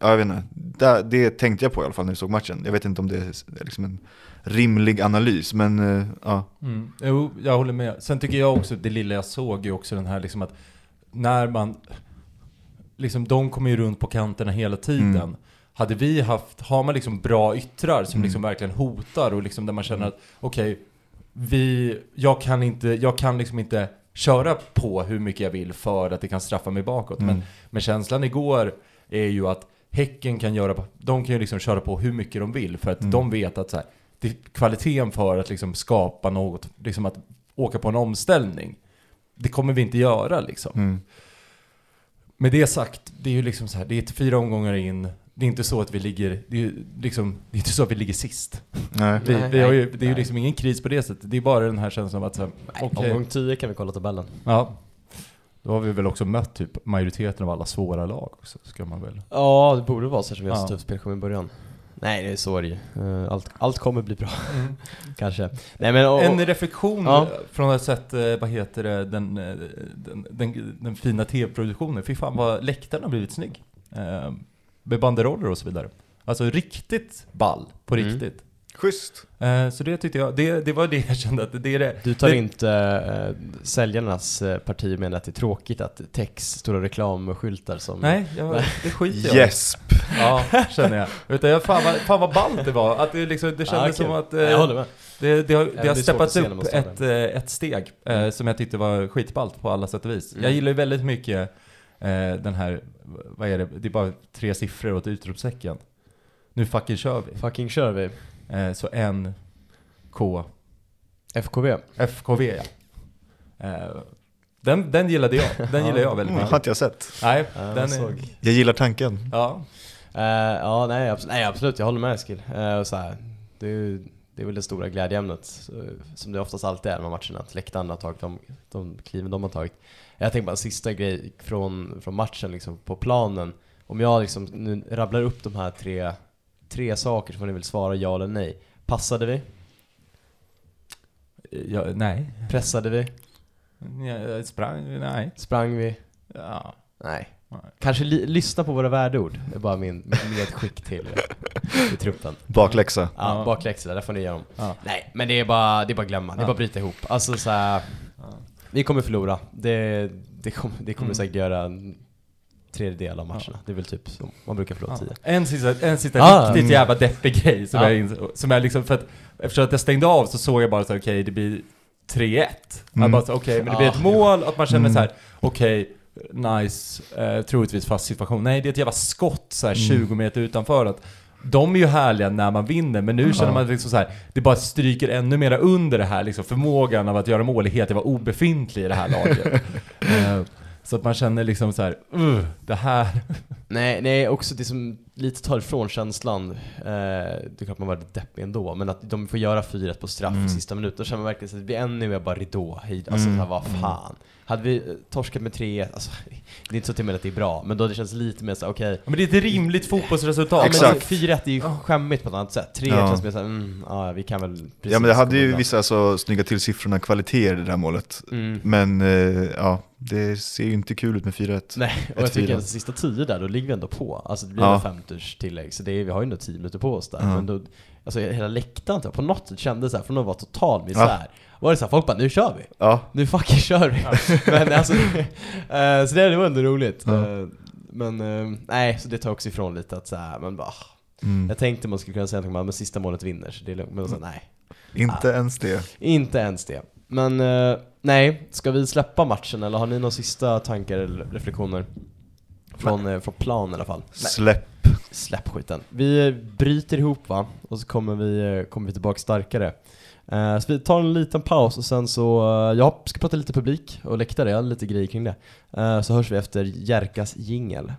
ja, jag vet inte. Det, det tänkte jag på i alla fall när jag såg matchen. Jag vet inte om det är liksom en rimlig analys, men eh, ja. Mm. Jo, jag håller med. Sen tycker jag också, det lilla jag såg är också den här liksom att när man, liksom de kommer ju runt på kanterna hela tiden. Mm. Hade vi haft, har man liksom bra yttrar som Mm. liksom verkligen hotar och liksom där man känner att okej, vi, jag kan inte, jag kan liksom inte köra på hur mycket jag vill för att det kan straffa mig bakåt. Mm. Men, men känslan igår är ju att Häcken kan göra, de kan ju liksom köra på hur mycket de vill för att Mm. de vet att så här, det, kvaliteten för att liksom skapa något, liksom att åka på en omställning, det kommer vi inte göra liksom. Mm. Med det sagt, det är ju liksom så här, det är fyra omgångar in, det är inte så att vi ligger, det är ju liksom, det är inte så att vi ligger sist. Nej. Vi, vi har ju, det är ju liksom ingen kris på det sättet, det är bara den här känslan av att så här, okej, Omgång 10 kan vi kolla tabellen. ja. Då har vi väl också mött typ majoriteten av alla svåra lag också, ska man väl. Ja, det borde vara så eftersom vi har så tufft spelschema i början. Nej, det är så det Allt, allt kommer bli bra, kanske. Nej men och, En reflektion Ja. från att ha sett, vad heter det, den, eh, den, den, den fina tv-produktionen. Fy fan vad läktaren har blivit snygg. Eh, med banderoller och så vidare. Alltså riktigt ball, på Mm. riktigt. Schysst. Eh, så det tyckte jag, det, det var det jag kände att det är det. du tar det, inte äh, säljarnas eh, parti med att det är tråkigt att text, stora reklamskyltar som... Nej, jag, det skiter jag. Yes. Ja, känner jag. Utan jag fan vad, fan vad ballt det var. Att det, liksom, det kändes Ah, som kul. att... eh, jag håller med. Det, det har, det det har steppats upp ett, eh, ett steg eh, Mm. som jag tyckte var skitballt på alla sätt och vis. Mm. Jag gillar ju väldigt mycket eh, den här, vad är det, det är bara tre siffror åt utropstecken. Nu fucking kör vi. Fucking kör vi. Eh, så N, K, FKV. FKV ja. Eh, den, den gillade jag, den gillar jag väldigt Mm, har mycket. inte jag sett. Nej, Ja, den jag är. Jag gillar tanken. ja. Eh, ja, nej, abs- nej absolut, jag håller med Eskil. Uh, så här, det, är ju- Det är väl det stora glädjeämnet, så- som det oftast alltid är här matcherna, att läktarna har tagit de, de kliven de har tagit. Jag tänker bara en sista grej från, från matchen liksom, på planen. Om jag liksom nu rabblar upp de här tre, tre saker får ni väl svara ja eller nej. Passade vi? Ja, nej. Pressade vi? Jag sprang, nej. Sprang vi? Ja. Nej. Nej. Kanske li- lyssna på våra värdeord, det är bara min medskick till, till truppen. Bakläxa. Ja, Ja. bakläxa, där får ni göra dem. Ja. Nej, men det är bara, det är bara att glömma, det är Ja. bara att bryta ihop. Alltså så här, vi kommer förlora. Det, det, kom, det kommer Mm. säkert göra tredjedel av matcherna. Det är väl typ så, man brukar förlora Ja. tio. En sista, en sista Ah, riktigt mm. jävla deppig grej som, Ja. jag, som jag liksom, för att eftersom att jag stängde av så såg jag bara så okej det blir 3-1. Mm. Okej men det blir Ah, ett mål, att man känner Mm. så här, okej, nice, eh, troligtvis fast situation. Nej det är ett jävla skott så här 20 meter utanför. Att de är ju härliga när man vinner, men nu känner man liksom så här, det bara stryker ännu mera under det här liksom, förmågan av att göra mål är helt jävla obefintlig i det här laget. Så att man känner liksom så här, uh, det här, Nej, nej, också det som lite tar ifrån känslan. Eh, det är klart man var deppig ändå, men att de får göra 4 på straff mm. sista minuten. Då känner man verkligen att det blir ännu mer bara ridå. Alltså mm. så här, vad mm. fan. Hade vi eh, torskat med 3-1, alltså, det är inte så till med att det är bra, men då hade det känts lite mer såhär, okej. Okay, men det är ett rimligt fotbollsresultat. Ja, Exakt. 4-1 är ju skämmigt på ett annat sätt. 3 ja. känns mer såhär, mm, ja vi kan väl Ja men det hade ju vissa, alltså, snygga till siffrorna, kvaliteter det där målet. Mm. Men eh, ja, det ser ju inte kul ut med 4-1. Nej, och jag tycker att sista tio där, då ligger vi ändå på. Alltså det blir ja. 5 minuters tillägg, så det är, vi har ju ändå 10 minuter på oss där. Mm. Men då, alltså hela läktaren typ, på något sätt kändes såhär, från att vara total misär, ja. var det såhär, folk bara 'Nu kör vi! Ja. Nu fucking kör vi!' Ja. men alltså, eh, så det, det var ändå roligt. Ja. Eh, men eh, nej, så det tar också ifrån lite att såhär, men bara ah. mm. Jag tänkte man skulle kunna säga något men sista målet vinner, så det är lugnt. Men så, nej. Inte ah. ens det. Inte ens det. Men nej, ska vi släppa matchen eller har ni några sista tankar eller reflektioner? Från, från plan i alla fall. Släpp släpp skiten. Vi bryter ihop va, och så kommer vi, eh, kommer vi tillbaka starkare. Eh, så vi tar en liten paus och sen så, eh, jag ska prata lite publik och läktare, jag har lite grejer kring det. Eh, så hörs vi efter Jerkas jingel.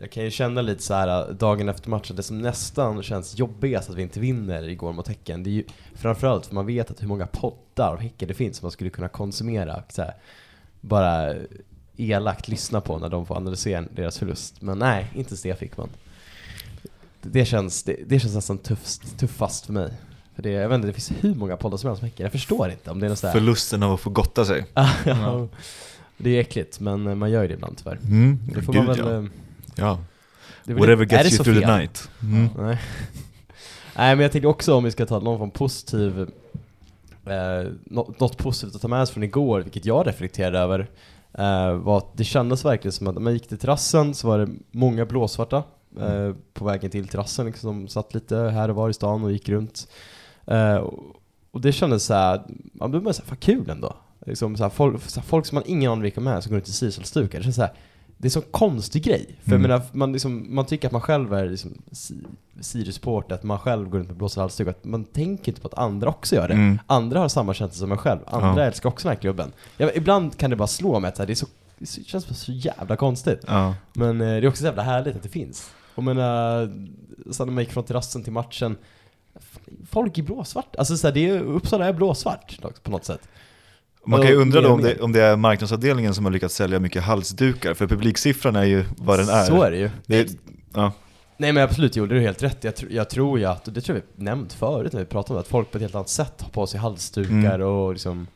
Jag kan ju känna lite så här dagen efter matchen, det som nästan känns jobbigast att vi inte vinner igår mot Häcken, det är ju framförallt för man vet att hur många poddar av Häcken det finns som man skulle kunna konsumera, så här, bara elakt lyssna på när de får analysera deras förlust. Men nej, inte ens det känns, det, det känns nästan tuffst, tuffast för mig. För det, jag vet inte, det finns hur många poddar som helst om Häcken, jag förstår inte om det är något sådär Förlusten av att få gotta sig. ja. Det är äckligt, men man gör ju det ibland tyvärr. Mm. Det får Gud, man väl... ja. eh, ja. Whatever det gets you through the fel? night. Mm. Nej. Nej men jag tänkte också om vi ska ta någon form positiv eh, något, något positivt att ta med sig från igår, vilket jag reflekterade över eh, var att det kändes verkligen som att när man gick till terrassen så var det många blåsvarta eh, på vägen till terrassen liksom, som satt lite här och var i stan och gick runt. Eh, och, det kändes såhär, man blev bara såhär, fan kul ändå. Liksom, såhär, folk, såhär, folk som man ingen aning vilka de är som går runt i Sirius-stukar, det känns såhär det är en sån konstig grej. För Mm. menar, man, liksom, man tycker att man själv är liksom si- Sirius-supporter, att man själv går runt med blåsig halsduk, att man tänker inte på att andra också gör det. Mm. Andra har samma känsla som en själv, andra Ja. älskar också den här klubben. Ja, ibland kan det bara slå mig att så det, är så, det så- känns bara så jävla konstigt. Ja. Men eh, det är också så jävla härligt att det finns. Och menar, sen när man gick från terrassen till matchen, folk i blåsvart. Alltså så här, det är, Uppsala är blåsvart på något sätt. Man kan ju undra då om det, om det är marknadsavdelningen som har lyckats sälja mycket halsdukar, för publiksiffran är ju vad den är. Så är det ju. Det är ja. Nej men absolut, gjorde du helt rätt. Jag, tr- jag tror ju att, och det tror jag vi nämnt förut när vi pratade om det, att folk på ett helt annat sätt har på sig halsdukar Mm. och liksom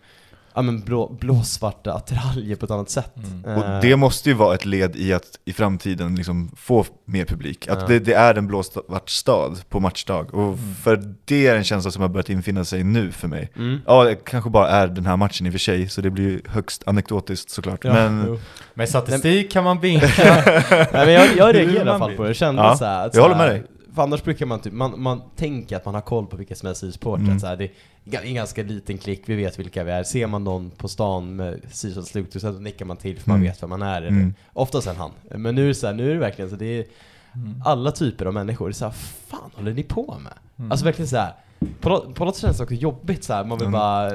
Ja men blå, blåsvarta attiraljer på ett annat sätt. Mm. Och Eh, det måste ju vara ett led i att i framtiden liksom få mer publik. Att Ja. det, det är en blåsvart stad på matchdag. Och för det är en känsla som har börjat infinna sig nu för mig. Mm. Ja, det kanske bara är den här matchen i och för sig, så det blir ju högst anekdotiskt såklart. Ja, Men jo. Med statistik kan man vinka. Nej men jag, jag reagerade i alla fall på det, jag kände Ja, så här, att jag håller så här, med dig. För annars brukar man typ, man, man tänker att man har koll på vilka som är Sirius-supportrar, Mm. så här, det är en ganska liten klick, vi vet vilka vi är. Ser man någon på stan med Sirius slut så nickar man till för man Mm. vet vem man är. Mm. Oftast en han. Men nu är det så här, nu är det verkligen så, det är Mm. alla typer av människor. Det är så här, fan håller ni på med? Mm. Alltså verkligen så här. På, på något sätt känns det också jobbigt så här. man vill Mm. bara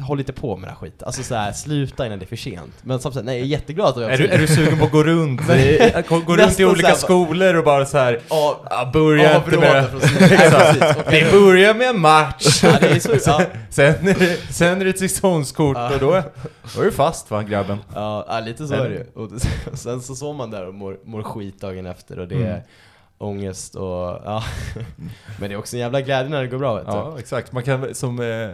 håll inte på med den här skit. Alltså så här, sluta innan det är för sent. Men samtidigt, nej jag är jätteglad att jag Är du, är du sugen på att gå runt, i- gå gå runt i olika skolor och bara så här Ja, ja, börja inte med... Och- Vi börjar med en match, Ja, det är så, ja. sen, är det, sen är det ett säsongskort Ja. och då, då är du fast va grabben? Ja, lite så är det ju. Och det- sen så såg man där och mår, mår skit dagen efter och det är Mm. ångest och ja. Men det är också en jävla glädje när det går bra vet du. Ja, exakt. Man kan, som eh,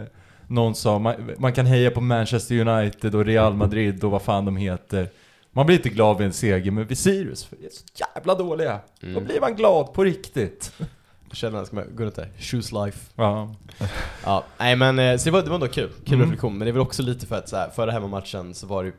någon sa, man, man kan heja på Manchester United och Real Madrid och vad fan de heter. Man blir inte glad vid en seger, men vid Sirius, för vi är så jävla dåliga. Då Mm. blir man glad på riktigt. Då känner man, ska man gå runt där, choose life. Ja. Ja, nej men eh, så det var, det var ändå kul, kul Mm. reflektion. Men det är väl också lite för att så här, förra hemmamatchen så var det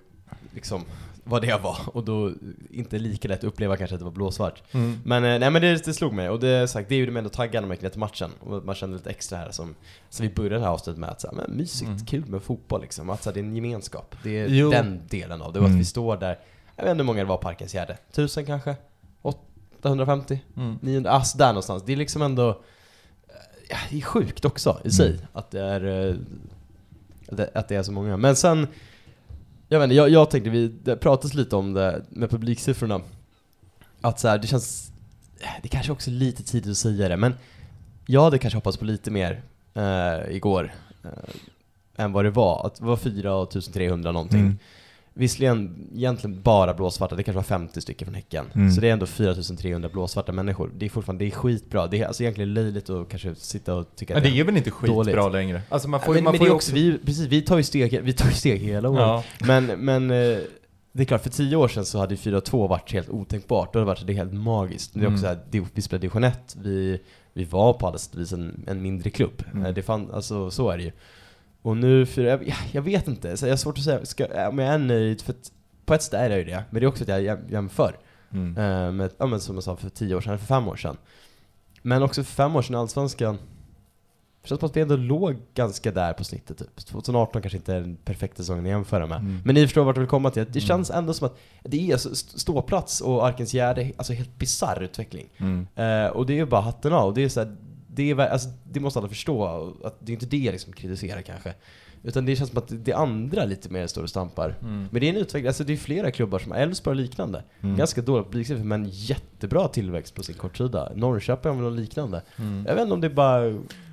liksom vad det var och då inte lika lätt att uppleva kanske att det var blåsvart. Mm. Men, eh, nej, men det, det slog mig och det, sagt, det är ju det med ändå taggarna när man gick ner till matchen. Och man kände lite extra här som, som vi började det här avsnittet med att så här, men mysigt, Mm. kul med fotboll liksom. Att så här, det är en gemenskap. Det är Jo. den delen av det. Och att Mm. vi står där, jag vet inte hur många det var Parkens Gärde. Tusen kanske? 850? Mm. 900? Alltså där någonstans. Det är liksom ändå, eh, ja, det är sjukt också i sig. Mm. Att det är, eh, att att det är så många. Men sen, jag vet inte, jag, jag tänkte, vi det pratades lite om det med publiksiffrorna. Att så här, det känns, det kanske också är lite tidigt att säga det, men jag hade kanske hoppats på lite mer eh, igår. Eh, än vad det var. Att det var 4 300 någonting. Mm. Visserligen egentligen bara blåsvarta, det kanske var 50 stycken från Häcken. Mm. Så det är ändå 4300 blåsvarta människor. Det är fortfarande, det är skitbra. Det är alltså egentligen löjligt att kanske sitta och tycka Men det är väl inte skitbra Dåligt. längre? Alltså man får, men, man men får det är också, vi, precis, vi tar ju steg, vi tar ju steg hela året. Ja. Men, men eh, det är klart, för tio år sedan så hade 4-2 varit helt otänkbart. Då hade det varit det helt magiskt. Det är också Mm. här, det- vi spelade division 1, vi, vi var på alla sätt vis en, en mindre klubb. Mm. Eh, Det fann, alltså, så är det ju. Och nu, för, jag, ja, jag vet inte, så jag har svårt att säga ska, om jag är nöjd, för att på ett sätt är jag ju det. Men det är också att jag jäm- jämför. Mm. Eh, med, ja, men som jag sa, för tio år sedan, för fem år sedan. Men också för fem år sedan i Allsvenskan, det känns som att vi ändå låg ganska där på snittet typ. 2018 kanske inte är den perfekta säsongen att jämföra med. Mm. Men ni förstår vart jag vill komma till. Det Mm. känns ändå som att det är ståplats och Arkens Gärde, alltså helt bisarr utveckling. Mm. Eh, och det är ju bara hatten av. Det är så här, det, är, alltså, det måste alla förstå, att det är inte det jag liksom kritiserar kanske. Utan det känns som att det andra lite mer står och stampar. Mm. Men det är en utveckling, alltså det är flera klubbar som har Elfsborg och liknande. Mm. Ganska dåliga publiksiffror men jättebra tillväxt på sin kortsida. Norrköping har väl något liknande. Mm. Jag vet inte om det är bara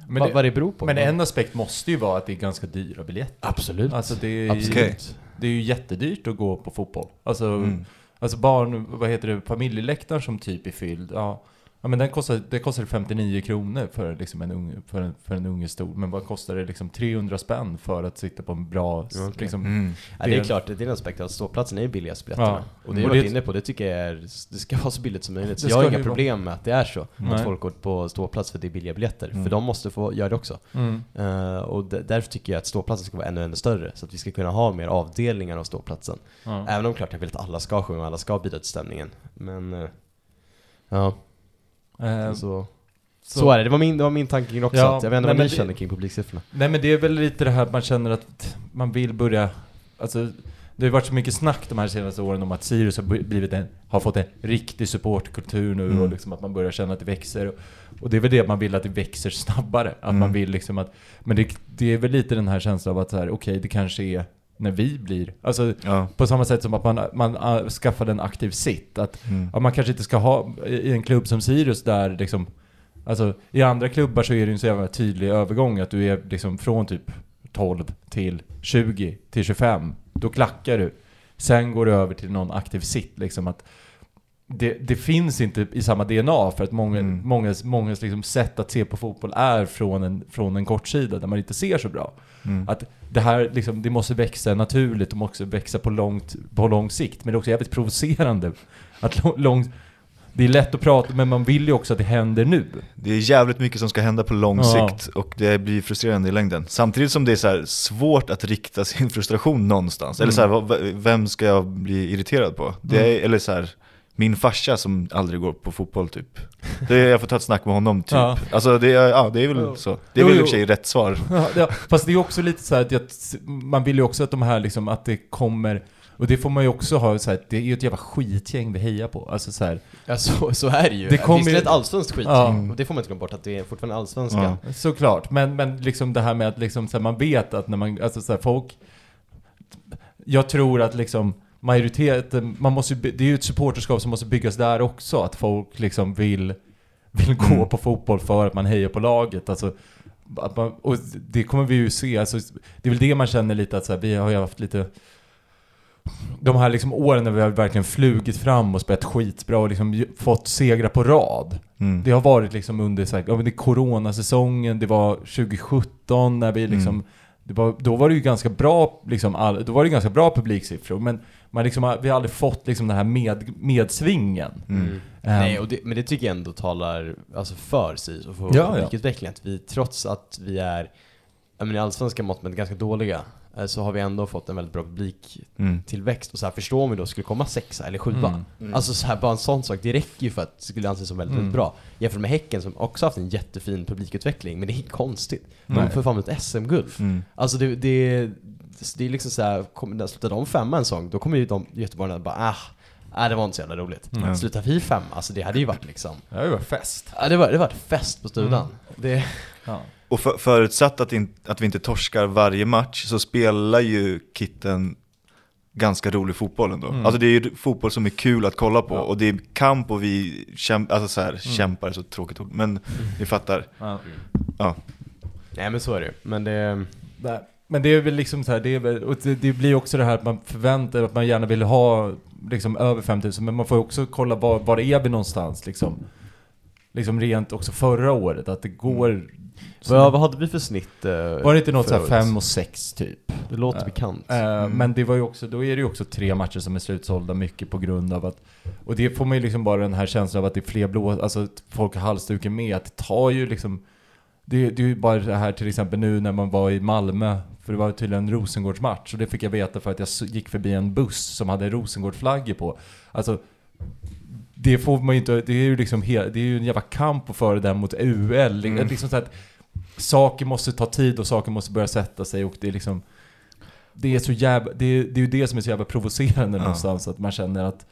Men, det, vad det beror på. men en aspekt måste ju vara att det är ganska dyra biljetter. Absolut. Alltså det är, Absolut. ju, det är ju jättedyrt att gå på fotboll. Alltså, Mm. alltså barn, vad heter det, familjeläktaren som typ är fylld. Ja, ja men den kostar, det kostar 59 kronor för, liksom en, unge, för, en, för en ungestol. Men vad kostar det liksom 300 spänn för att sitta på en bra, okej. liksom, Mm. Ja, det är det- klart, det är en aspekt att ståplatsen är ju billigast biljetterna. Ja. Och det har Och jag varit inne på, det tycker jag är, det ska vara så billigt som möjligt. Så jag har inga problem med att det är så. Nej. Att folk går på ståplats för det är billiga biljetter. Mm. För de måste få göra det också. Mm. Eh, och därför tycker jag att ståplatsen ska vara ännu, ännu större. Så att vi ska kunna ha mer avdelningar av ståplatsen. Ja. Även om klart jag vill att alla ska sjunga och alla ska bidra till stämningen. Men, eh, ja. Eh, Så, så är det. Det var min, det var min tanke kring också. Ja, jag vet inte vad ni det- känner kring publiksiffrorna. Nej men det är väl lite det här att man känner att man vill börja, alltså det har varit så mycket snack de här senaste åren om att Sirius har blivit en, har fått en riktig supportkultur nu Mm. och liksom att man börjar känna att det växer. Och, och det är väl det man vill att det växer snabbare. Att Mm. man vill liksom att, men det, det är väl lite den här känslan av att så här, okej det kanske är när vi blir, alltså Ja. på samma sätt som att man, man uh, skaffade en aktiv sitt. Att Mm. Ja, man kanske inte ska ha i i en klubb som Sirius där liksom Alltså i andra klubbar så är det ju en så jävla tydlig övergång att du är liksom från typ 12 till 20 till 25 Då klackar du Sen går du över till någon aktiv sitt liksom att det, det finns inte i samma DNA för att många, Mm. mångas, mångas liksom sätt att se på fotboll är från en, från en kortsida där man inte ser så bra. Mm. Att det här liksom, det måste växa naturligt och måste växa på, långt, på lång sikt. Men det är också jävligt provocerande. Att lång, lång, det är lätt att prata, men man vill ju också att det händer nu. Det är jävligt mycket som ska hända på lång Ja. sikt och det blir frustrerande i längden. Samtidigt som det är så svårt att rikta sin frustration någonstans. Eller Mm. så här, vad- vem ska jag bli irriterad på? Det är, Eller så här, min farsa som aldrig går på fotboll typ. Det jag får ta ett snack med honom typ. Ja. Alltså det är, ja, det är väl Jo. så. Det är Jo, väl i och för sig rätt svar. Ja, ja, fast det är också lite så här att jag, man vill ju också att de här liksom, att det kommer Och det får man ju också ha så här, det är ju ett jävla skitgäng vi hejar på. Alltså så här, Ja så, så är det ju. Det Det kommer ju- ett allsvenskt skit. Ja. Och det får man inte glömma bort att det är fortfarande allsvenskan. Ja. Såklart, men, men liksom det här med att liksom, så här, man vet att när man, alltså så här, folk... Jag tror att liksom majoriteten, man måste det är ju ett supporterskap som måste byggas där också, att folk liksom vill, vill gå Mm. på fotboll för att man hejar på laget. Alltså, att man, och det kommer vi ju se, alltså, det är väl det man känner lite att så här, vi har ju haft lite de här liksom åren när vi har verkligen flugit fram och spelat skitbra och liksom fått segrar på rad. Mm. Det har varit liksom under så här, ja, men det coronasäsongen, det var 2017 när vi liksom Mm. var, då var det ju ganska bra, liksom, all, då var det ganska bra publiksiffror, men man liksom, har- vi har aldrig fått liksom den här med, medsvingen. Mm. Ehm, Nej, och det, men det tycker jag ändå talar alltså för SIS och för Ja, ja. publikutvecklingen. Att vi, trots att vi är, jag menar, i allsvenska mått mätt ganska dåliga, eh, så har vi ändå fått en väldigt bra publiktillväxt. Mm. Och så här, förstå om vi då skulle komma sexa eller sjua. Mm. Alltså så här, bara en sån sak, det räcker ju för att det skulle anses som väldigt, Mm. väldigt bra. Jämfört med Häcken som också haft en jättefin publikutveckling, men det är konstigt. De får fan ett SM-guld. Mm. Alltså det, det, det är liksom såhär, när slutar de femma en sång, då kommer ju de göteborgarna bara ah, ah, det var inte så jävla roligt. Mm. Slutar vi femma, alltså det hade ju varit liksom, Det ju varit fest. ja det var, det var fest på studan. Mm. Det, Ja. Och för, förutsatt att, in, att vi inte torskar varje match så spelar ju Kitten ganska rolig fotboll ändå. Mm. Alltså det är ju fotboll som är kul att kolla på Ja. och det är kamp och vi kämpar, alltså så här, kämpar är så tråkigt ord, men ni fattar. Ja. Ja. nej men så är det ju. Men det, Nej. Men det är väl liksom så här, det, väl, och det, det blir också det här att man förväntar att man gärna vill ha liksom över 5000, men man får också kolla var, var är vi någonstans liksom. Liksom rent också förra året, att det går... vad, vad hade vi för snitt? eh, var det inte något såhär förra året? 5 och 6 typ? Det låter Eh, bekant. Eh, Mm. Men det var ju också, då är det ju också tre matcher som är slutsålda mycket på grund av att Och det får man ju liksom bara den här känslan av att det är fler blå, alltså folk har halsduken med, att det tar ju liksom det, det är ju bara det här till exempel nu när man var i Malmö, för det var tydligen en Rosengårdsmatch och det fick jag veta för att jag gick förbi en buss som hade Rosengårdsflaggor på. Alltså det får man ju inte, det är ju liksom det är ju en jävla kamp att föra den mot UL. Mm. Liksom så att saker måste ta tid och saker måste börja sätta sig och det är liksom det är så jävla, det är, det är ju det som är så jävla provocerande Ja. någonstans, att man känner att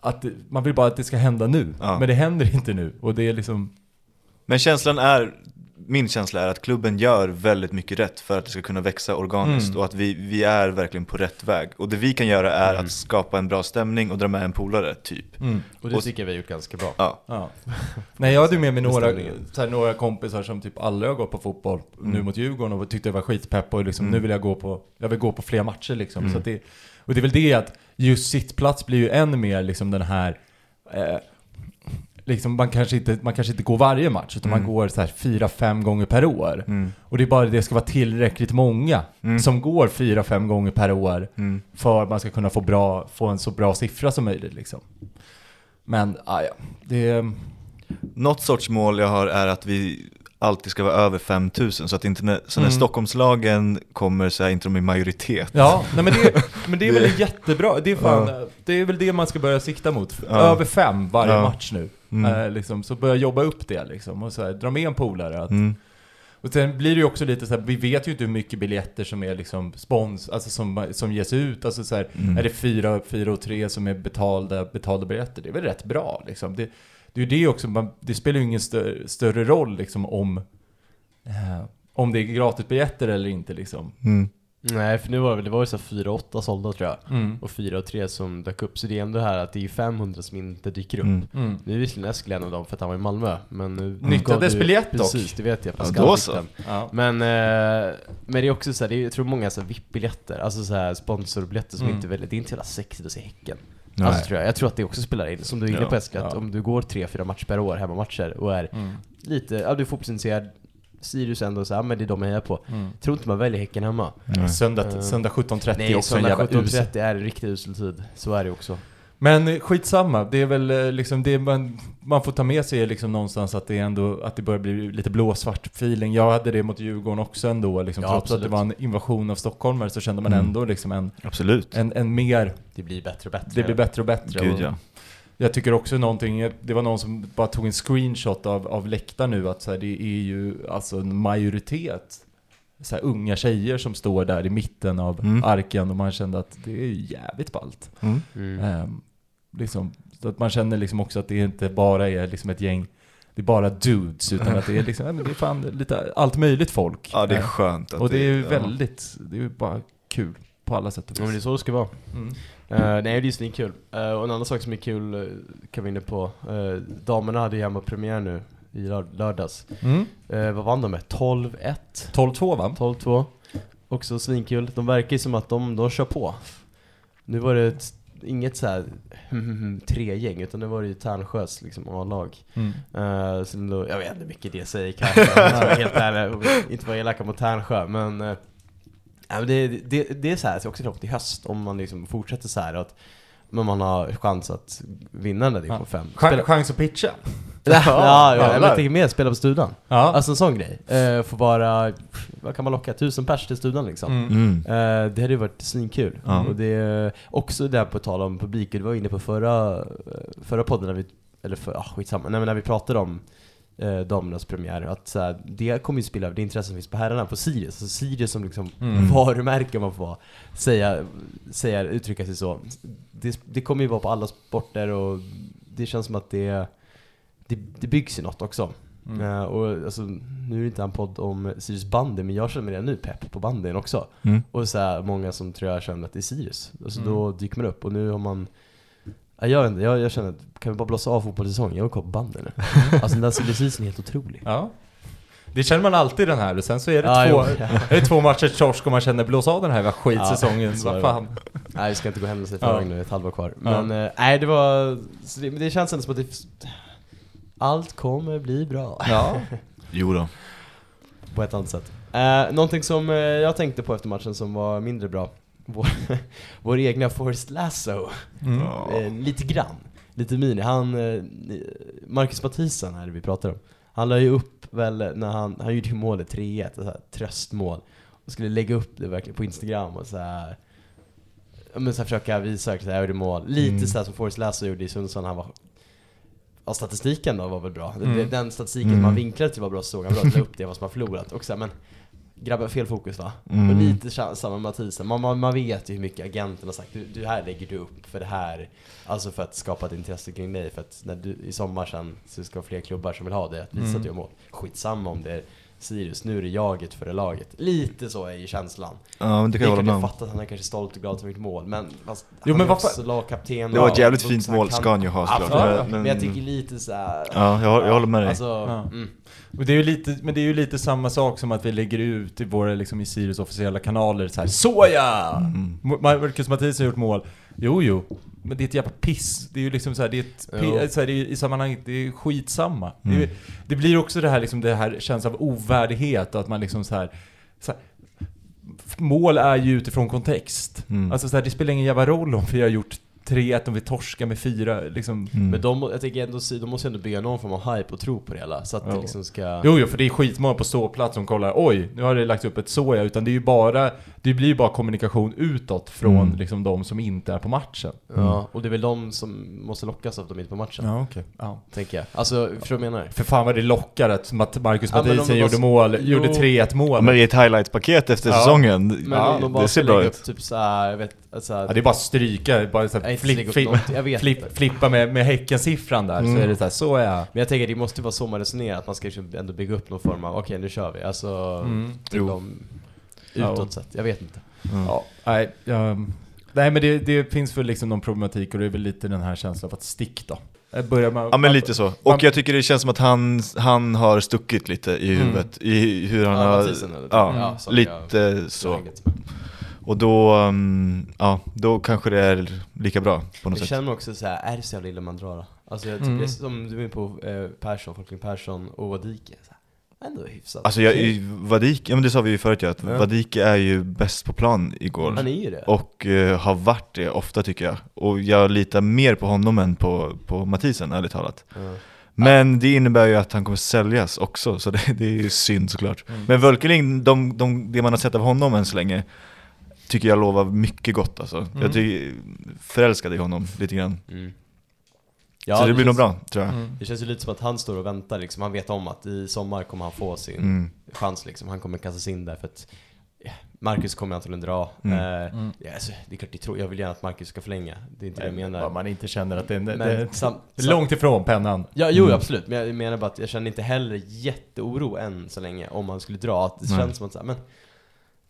att man vill bara att det ska hända nu, Ja. men det händer inte nu och det är liksom Men känslan är, min känsla är att klubben gör väldigt mycket rätt för att det ska kunna växa organiskt Mm. och att vi, vi är verkligen på rätt väg. Och det vi kan göra är Mm. att skapa en bra stämning och dra med en polare, typ. mm. och det och- tycker jag vi har gjort ganska bra. Ja. Ja. Nej jag hade ju med mig några, här, några kompisar som typ aldrig har gått på fotboll nu Mm. mot Djurgården och tyckte det var skitpepp och liksom, Mm. nu vill jag gå på, jag vill gå på fler matcher liksom. Mm. Så att det, och det är väl det att just sittplats blir ju än mer liksom den här eh, Liksom man kanske, inte, man kanske inte går varje match utan Mm. man går så här fyra, fem gånger per år. Mm. Och det är bara det ska vara tillräckligt många Mm. som går fyra, fem gånger per år Mm. för att man ska kunna få, bra, få en så bra siffra som möjligt liksom. Men, ah, ja, det... Något sorts mål jag har är att vi alltid ska vara över 5000 så att inte när, så när Mm. Stockholmslagen kommer så är inte de i majoritet. Ja, nej men det, men det är väl jättebra. Det är, fan, Ja. det är väl det man ska börja sikta mot. Ja. Över fem varje Ja. match nu. Mm. Eh, liksom, så börja jobba upp det liksom. Och så här, dra med en polare. Att, Mm. Och sen blir det ju också lite så här, vi vet ju inte hur mycket biljetter som är liksom spons, alltså som, som ges ut. Alltså så här, Mm. är det fyra, fyra och tre som är betalda, betalda biljetter? Det är väl rätt bra liksom. Det, det är ju det också, man, det spelar ju ingen stö, större roll liksom om, eh, om det är gratisbiljetter eller inte liksom. Mm. Nej, för nu var det det var ju så här 4-8 sålda tror jag. Mm. Och 4 och 3 som dök upp, så det är ändå det här att det är 500 som inte dyker upp. Mm. Mm. Nu är visserligen Eskil en av dem för att han var i Malmö, men nu Nyttjades du- biljett dock. Precis, det vet jag. Ja, Pascal då fick så. Ja. Men, eh, men det är också så här, det är, jag tror många så VIP-biljetter, alltså så här sponsorbiljetter som Mm. inte väldigt, det är inte hela sexigt att se Häcken. Nej. Alltså tror jag, jag tror att det också spelar in, som du är inne Ja, på Eskil, att ja. om du går 3-4 matcher per år, hemmamatcher, och är Mm. lite, ja du är fotbollsintresserad, Sirius ändå så här, men det är de jag hejar på. Mm. Tror inte man väljer Häcken hemma. Nej. Söndag, Eh, söndag 17.30 är Nej, också söndag jävla usel. 17.30 är en riktigt usel tid. Så är det också. Men eh, skitsamma, det är väl eh, liksom det man, man får ta med sig är liksom någonstans att det är ändå, att det börjar bli lite blåsvart feeling. Jag hade det mot Djurgården också ändå liksom, Ja, trots att absolut. det var en invasion av stockholmare så kände man Mm. ändå liksom en, Absolut. en, en mer, Det blir bättre och bättre. det blir bättre och bättre. Gud och ja. Jag tycker också någonting, det var någon som bara tog en screenshot av, av läktaren nu, att så här, det är ju alltså en majoritet så här unga tjejer som står där i mitten av Mm. arken och man kände att det är jävligt ballt. Mm. Ehm, liksom, så att man känner liksom också att det inte bara är liksom ett gäng, det är bara dudes, utan att det är liksom, det är fan lite allt möjligt folk. Ja det är Ehm, skönt att och det är ju ja. väldigt, det är bara kul på alla sätt och Ja men det är vis. så det ska vara. Mm. Uh, nej det är svinkul. Uh, och en annan sak som är kul uh, kan vi inne på. Uh, damerna hade ju hemmapremiär nu i lör- lördags. Mm. Uh, vad vann de med? 12-1? 12-2 va? 12-2. Också svinkul. De verkar ju som att de, de kör på. Nu var det ett, inget så här tre-gäng, utan nu var det ju Tärnsjös liksom A-lag. Mm. Uh, så då, jag vet inte hur mycket det säger kanske, helt ärlig, inte vara elaka mot Tärnsjö, men ja, men det, det, det är så här, det är också klart i höst, om man liksom fortsätter så här att men man har chans att vinna den där division 5. Chans, chans att pitcha? ja, ja, ja, jag tänker mer spela på studan. Ja. Alltså en sån grej. Uh, få bara, vad kan man locka, tusen pers till studan liksom. Mm. Mm. Eh, det hade ju varit svinkul. Ja. Och det är också där på tal om publik, du var inne på förra, eh, förra podden när vi, eller för, ah, skitsamma, nej, men när vi pratade om eh, damernas premiär, att så här, det kommer ju spela över det intresse som finns på herrarna på Sirius. Alltså Sirius som liksom Mm. varumärke om man får säga, säga, uttrycka sig så. Det, det kommer ju vara på alla sporter och det känns som att det, det, det byggs ju något också. Mm. Eh, och alltså, nu är det inte en podd om Sirius bandy, men jag känner mig redan nu pepp på bandyn också. Mm. Och så här, många som tror jag känner att det är Sirius. Alltså Mm. då dyker man upp och nu har man jag vet inte, jag, jag känner att kan vi bara blåsa av fotbollssäsongen? Jag vill kolla på bandy nu. Alltså den där season är helt otrolig. Ja. Det känner man alltid den här, och sen så är det, Ja, två, jo, ja. är det två matchers torsk och man känner blås av den här jävla skitsäsongen, så är vad det. fan. Nej vi ska inte gå händelser i Ja. förväg nu, ett halvår kvar. Ja. Men eh, nej det var, det, men det känns ändå som att det, allt kommer bli bra. Ja. Jo då. På ett annat sätt. Eh, någonting som eh, jag tänkte på efter matchen som var mindre bra. Vår, vår egna Forrest Lasso. Mm. Eh, lite grann. Lite mini. Han, eh, Marcus Mathisen här vi pratar om. Han la ju upp väl när han, han gjorde ju målet 3-1, ett så här tröstmål. Och skulle lägga upp det verkligen på Instagram och så här. ja, Men så här försöka visa att jag gjorde mål. Lite Mm. så som Forrest Lasso gjorde i Sundsvall han var Ja, statistiken då var väl bra. Mm. Den statistiken Mm. man vinklade till var bra, så såg han bra. La upp det vad som har förlorat. Och så här, men grabbar, fel fokus va? Mm. Och lite samma med Mathisen. Man, man, man vet ju hur mycket agenten har sagt. Du, du här lägger du upp för det här. Alltså för att skapa ett intresse kring dig. För att när du, i sommar sen så ska fler klubbar som vill ha det att visa Mm. att du gör mål. Skitsamma om det är Sirius, nu är det jaget före laget. Lite så är ju känslan. Ja men det kan jag hålla med om. att han är kanske stolt och glad han gjort mål. Men fast Jo, han men är varför- också lagkapten. Det var ett jävligt fint mål, kan- ska han ju ha såklart. Men jag tycker lite såhär... Ja, jag, jag håller med dig. Alltså, Ja. mm. Och det är ju lite, men det är ju lite samma sak som att vi lägger ut i våra, liksom i Sirius officiella kanaler så här Såja! Mm. Marcus Mathisen har gjort mål. Jo, jo. Men det är ett jävla piss. Det är ju liksom så här, det är ett pi- så här, det är, i sammanhanget, det är skitsamma. Det, är, Mm. det blir också det här liksom, det här känslan av ovärdighet och att man liksom så här, så här Mål är ju utifrån kontext. Mm. Alltså så här, det spelar ingen jävla roll om vi har gjort 3-1, om vi torskar med 4, liksom. Mm. Men de, jag tänker ändå, de måste ändå bygga någon form av hype och tro på det hela. Så att det Jo. liksom ska... Jo, jo, för det är skitmånga på ståplats som kollar Oj, nu har det lagts upp ett såja, utan det är ju bara Det blir ju bara kommunikation utåt från Mm. liksom de som inte är på matchen Ja, och det är väl de som måste lockas av att de är inte på matchen. Ja, okej ja. Tänker jag. Alltså, förstår du vad jag menar? För fan vad det lockar att Marcus Ja, Mathisen de gjorde mål, Jo. gjorde 3-1 mål men i ett highlight-paket efter Ja. säsongen, Men ja, de bara det ser bra lägga ut. upp typ såhär, jag vet, alltså, Ja, det är bara stryka, bara så här, upp flipp, något, jag inte. flippa med, med Häcken-siffran där, så Mm. är det så här, så är jag Men jag tänker det måste vara så man resonerar, att man ska liksom ändå bygga upp någon form av, okej nu kör vi. Alltså, Mm. till dem Ja. utåt sett. Jag vet inte. Mm. Ja, nej, jag, nej men det, det finns väl liksom någon problematik och det är väl lite den här känslan av att stick då. Börjar man, Ja men lite så. man- Och jag tycker det känns som att han, han har stuckit lite i Mm. huvudet, i hur han Ja, har... Ja, Ja, som lite så. Och då, um, ja, då kanske det är lika bra på något Jag sätt. känner också så här, är det så jävla illa man drar då? Alltså jag tycker Mm. det är som du är på eh, Persson, Folkling Persson och Wadike. Ändå hyfsat. Alltså jag, okej. i Vadik, ja men det sa vi ju förut ja, att Ja. Vadike är ju bäst på plan igår. Han är ju det. Och eh, har varit det ofta tycker jag. Och jag litar mer på honom än på, på Mathisen, ärligt talat. Ja. Men det innebär ju att han kommer säljas också, så det, det är ju synd såklart. Mm. Men Völkeling, de, de, det man har sett av honom än så länge, tycker jag lovar mycket gott alltså. Mm. Jag är förälskad i honom lite grann. Mm. Ja, så det blir nog känns- bra, tror jag. Mm. Det känns ju lite som att han står och väntar liksom. Han vet om att i sommar kommer han få sin Mm. chans liksom. Han kommer kastas in där för att Marcus kommer antagligen dra. Mm. Eh, Mm. alltså, det är klart, det tror, jag vill gärna att Marcus ska förlänga. Det är inte det jag menar. man inte känner att det, det, Men det, sam, det är långt ifrån pennan. Ja, jo Mm. absolut. Men jag menar bara att jag känner inte heller jätteoro än så länge om han skulle dra. Att det Nej. känns som att så här, men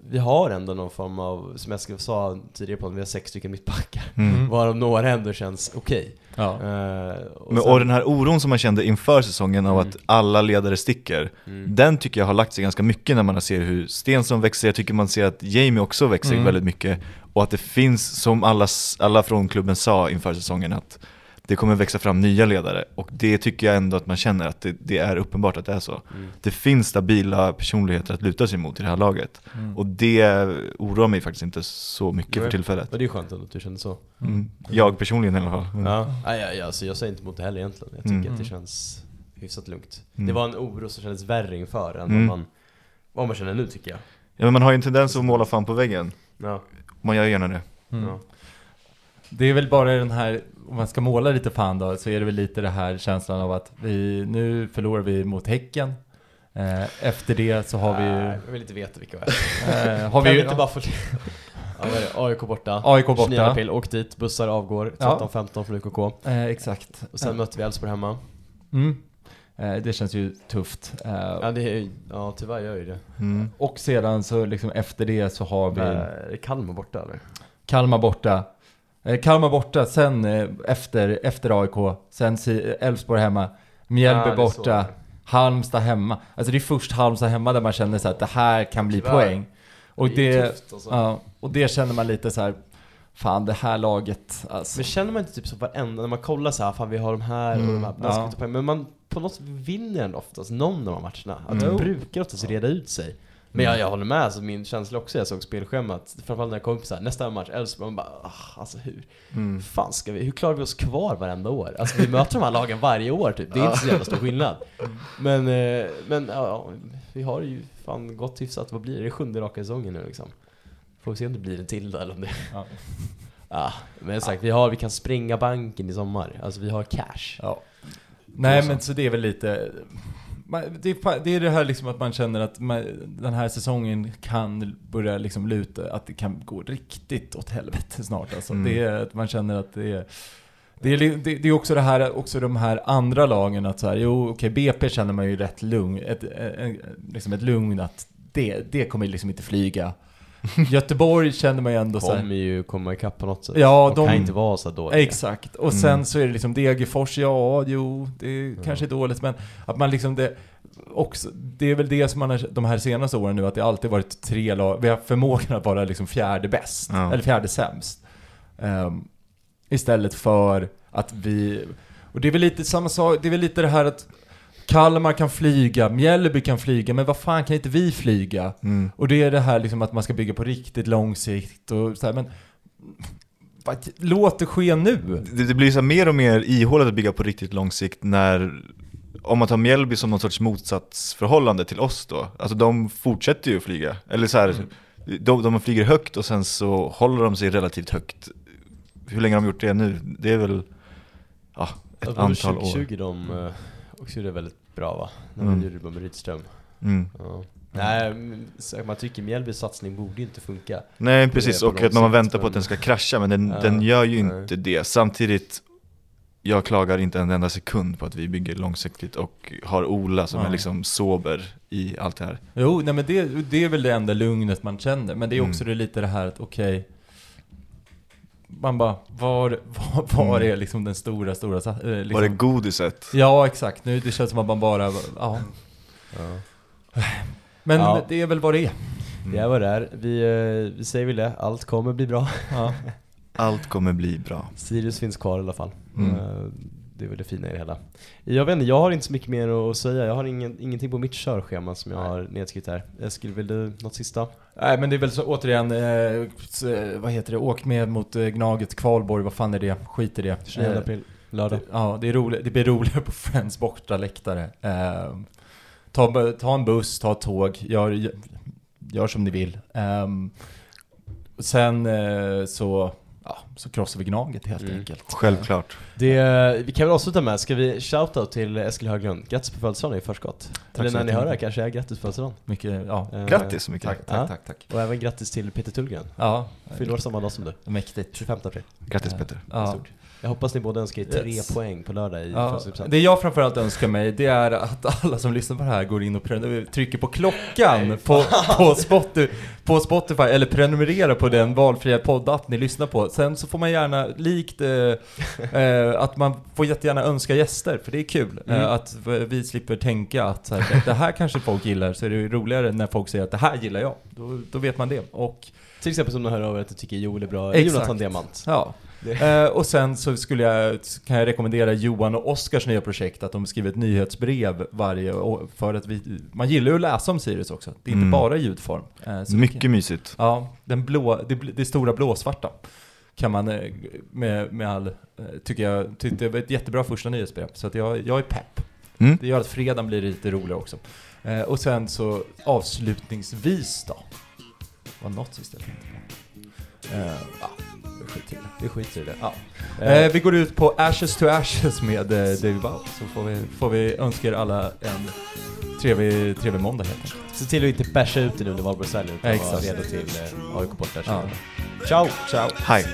vi har ändå någon form av, som jag sa tidigare på vi har sex stycken mittbackar. Mm. Varav några ändå känns okej. Ja. Eh, och Men, sen- och den här oron som man kände inför säsongen av Mm. att alla ledare sticker, Mm. den tycker jag har lagt sig ganska mycket när man ser hur Stensson växer, jag tycker man ser att Jamie också växer Mm. väldigt mycket och att det finns, som alla, alla från klubben sa inför säsongen, att det kommer växa fram nya ledare och det tycker jag ändå att man känner att det, det är uppenbart att det är så. Mm. Det finns stabila personligheter att luta sig mot i det här laget Mm. och det oroar mig faktiskt inte så mycket för Nej. tillfället. Och det är skönt ändå att du känner så. Mm. Jag personligen i alla fall. Mm. Ja, ja, ja, ja alltså jag säger inte emot det heller egentligen. Jag tycker Mm. att det känns hyfsat lugnt. Mm. Det var en oro som kändes värre inför än Mm. vad, man, vad man känner nu tycker jag. Ja, men man har ju en tendens att måla fan på väggen, Ja, man gör gärna det. Mm. ja. Det är väl bara den här, om man ska måla lite fan då, så är det väl lite det här känslan av att vi, nu förlorar vi mot Häcken. Eh, efter det så har vi ju, Jag vill inte veta vilka vi är. eh, har vi vi inte bara få... ja? AIK borta. AIK 29 borta. april, åk dit, bussar avgår, Ja. 13-15 från UKK. Eh, exakt. Och sen mötte vi Elfsborg hemma. Mm. Eh, det känns ju tufft. Eh, Ja, det är, ja tyvärr gör ju det. Mm. och sedan så liksom efter det så har vi Kalmar borta eller? Kalmar borta. Eh, Kalmar borta, sen eh, efter, efter AIK, sen si- Elfsborg hemma, Mjällby Ja, borta, Halmstad hemma. Alltså det är först Halmstad hemma där man känner så att det här kan bli Tyvärr. poäng. Och Det det, tufft, alltså. ja, och det känner man lite så här. fan det här laget, alltså. Men känner man inte typ så varenda, när man kollar så här, fan vi har de här och Mm, de här, där ska ja. vi ta poäng. Men man på något sätt vinner ändå oftast någon av de här matcherna. Att Mm. det brukar oftast reda ut sig. Men jag, jag håller med, alltså min känsla också jag såg spelschemat, framförallt när jag kom upp så här, nästa match Elfsborg, man bara ah, alltså hur, Mm. fan ska vi, hur klarar vi oss kvar varenda år? Alltså vi möter de här lagen varje år typ, det är inte så jävla stor skillnad. Men, eh, men ja, vi har ju fan gått hyfsat, vad blir det? Det är sjunde raka säsongen nu liksom. Får vi se om det blir en till då eller om det Ja. Ja, men sagt, vi, har, vi kan spränga banken i sommar. Alltså vi har cash. Ja. Nej men så det är väl lite det är, det är det här liksom att man känner att man, den här säsongen kan börja liksom luta, att det kan gå riktigt åt helvete snart alltså. Mm. Det är man känner att det är det är, det, det är också det här, också de här andra lagen att så här, jo okej BP känner man ju rätt lugn, ett, ett, liksom ett lugn att det, det kommer liksom inte flyga. Göteborg känner man ju ändå så här, Kommer ju komma ikapp på något sätt. Ja, de, de- kan inte vara så dåliga. Exakt, och Mm. sen så är det liksom Degerfors, ja, jo, det kanske är dåligt, men att man liksom det, också, det är väl det som man har, de här senaste åren nu, att det alltid varit tre lag, vi har förmågan att vara liksom fjärde bäst, Ja. eller fjärde sämst. Ehm, istället för att vi, och det är väl lite samma sak, det är väl lite det här att Kalmar kan flyga, Mjällby kan flyga, men vad fan kan inte vi flyga? Mm. Och det är det här liksom att man ska bygga på riktigt lång sikt och så här, men låt det ske nu. Det, det blir så mer och mer ihåligt att bygga på riktigt lång sikt när om man tar Mjällby som någon sorts motsatsförhållande till oss då, alltså de fortsätter ju att flyga. Eller så här, de, de flyger högt och sen så håller de sig relativt högt. Hur länge har de gjort det nu? Det är väl ja, ett det antal år. 2020 de eh, också gjorde det väldigt bra va? När Mm. gjorde det med Rydström. Mm. Ja. Nej, man tycker Mjällbys satsning borde ju inte funka. Nej precis, och att man väntar på att den ska krascha, men den, Ja, den gör ju nej. inte det. Samtidigt, jag klagar inte en enda sekund på att vi bygger långsiktigt och har Ola som Ja. är liksom sober i allt det här. Jo, nej men det, det är väl det enda lugnet man känner. Men det är Mm. också det lite det här att okej, man bara, var, var, var Mm. är liksom den stora, stora eh, liksom. Var det godiset? Ja, exakt. Nu det känns som att man bara, ja. Ja. Men Ja. det är väl vad det är. Mm. Det är vad det är. Vi, eh, vi säger väl det, allt kommer bli bra. Ja. Allt kommer bli bra. Sirius finns kvar i alla fall. Mm. Eh, Det är väl det fina i det hela. Jag vet inte, jag har inte så mycket mer att säga. Jag har ingen, ingenting på mitt körschema som jag har nedskrivet här. Eskil, vill du något sista? Nej men det är väl så återigen, eh, eh, vad heter det, åk med mot eh, Gnaget Kvalborg, vad fan är det? Skit i det. 29 Eh, april, lördag. Det, ja, det, är roligt, det blir roligare på Friends borta läktare. Eh, ta, ta en buss, ta ett tåg, gör, gör som ni vill. Ehm, sen eh, så, ja, så krossar vi Gnaget helt Mm. enkelt. Självklart. Det, vi kan väl avsluta med, ska vi shoutout till Eskil Höglund? Grattis på födelsedagen i förskott. så Eller när ni hör det här kanske är grattis på födelsedagen. Mycket, ja. Eh, Grattis så mycket. Tack, tack, Ja. tack, tack. Och även grattis till Peter Tullgren. Ja, Fyller år samma dag som du. mäktigt. 25 april. Grattis Petter. Ja. Stort. Jag hoppas ni båda önskar er tre Yes. poäng på lördag i Ja, det jag framförallt önskar mig, det är att alla som lyssnar på det här går in och trycker på klockan på, på, Spotify, på Spotify, eller prenumererar på den valfria poddapp ni lyssnar på. Sen så får man gärna, likt eh, eh, att man får jättegärna önska gäster, för det är kul. Mm. Eh, att vi slipper tänka att så här, det här kanske folk gillar, så är det roligare när folk säger att det här gillar jag. Då, då vet man det. Och Till exempel som de hör över att du tycker Joel är bra, Exakt. Jonathan Diamant. Ja. Det- Eh, och sen så skulle jag, kan jag rekommendera Johan och Oskars nya projekt att de skriver ett nyhetsbrev varje år för att vi, man gillar ju att läsa om Sirius också. Det är inte Mm. bara ljudform. Så Mycket mysigt. Ja, den blå, det, det stora blåsvarta kan man eh, med, med all, tycker jag, tyckte det var ett jättebra första nyhetsbrev. Så att jag, jag är pepp. Mm. Det gör att fredagen blir lite roligare också. Eh, och sen så avslutningsvis då. Var något sista jag tänkte på? Eh, ja, vi skiter i det. Vi skiter i det. Ja. Eh, Eh, vi går ut på Ashes to Ashes med eh, David Bowie, så får vi, får vi önska er alla en trevlig, trevlig måndag helt enkelt. Se till att inte basha ut det nu under valborgshelgen utan Exakt. vara redo till eh, AIK borta. Ja. Ciao! Ciao! Hej.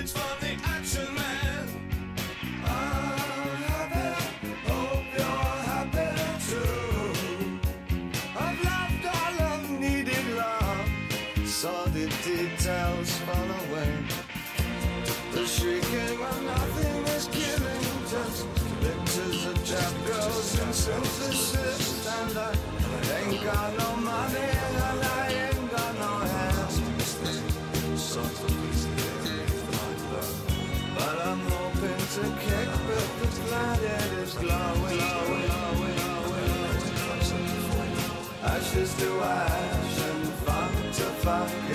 Ashes to ash and fuck to it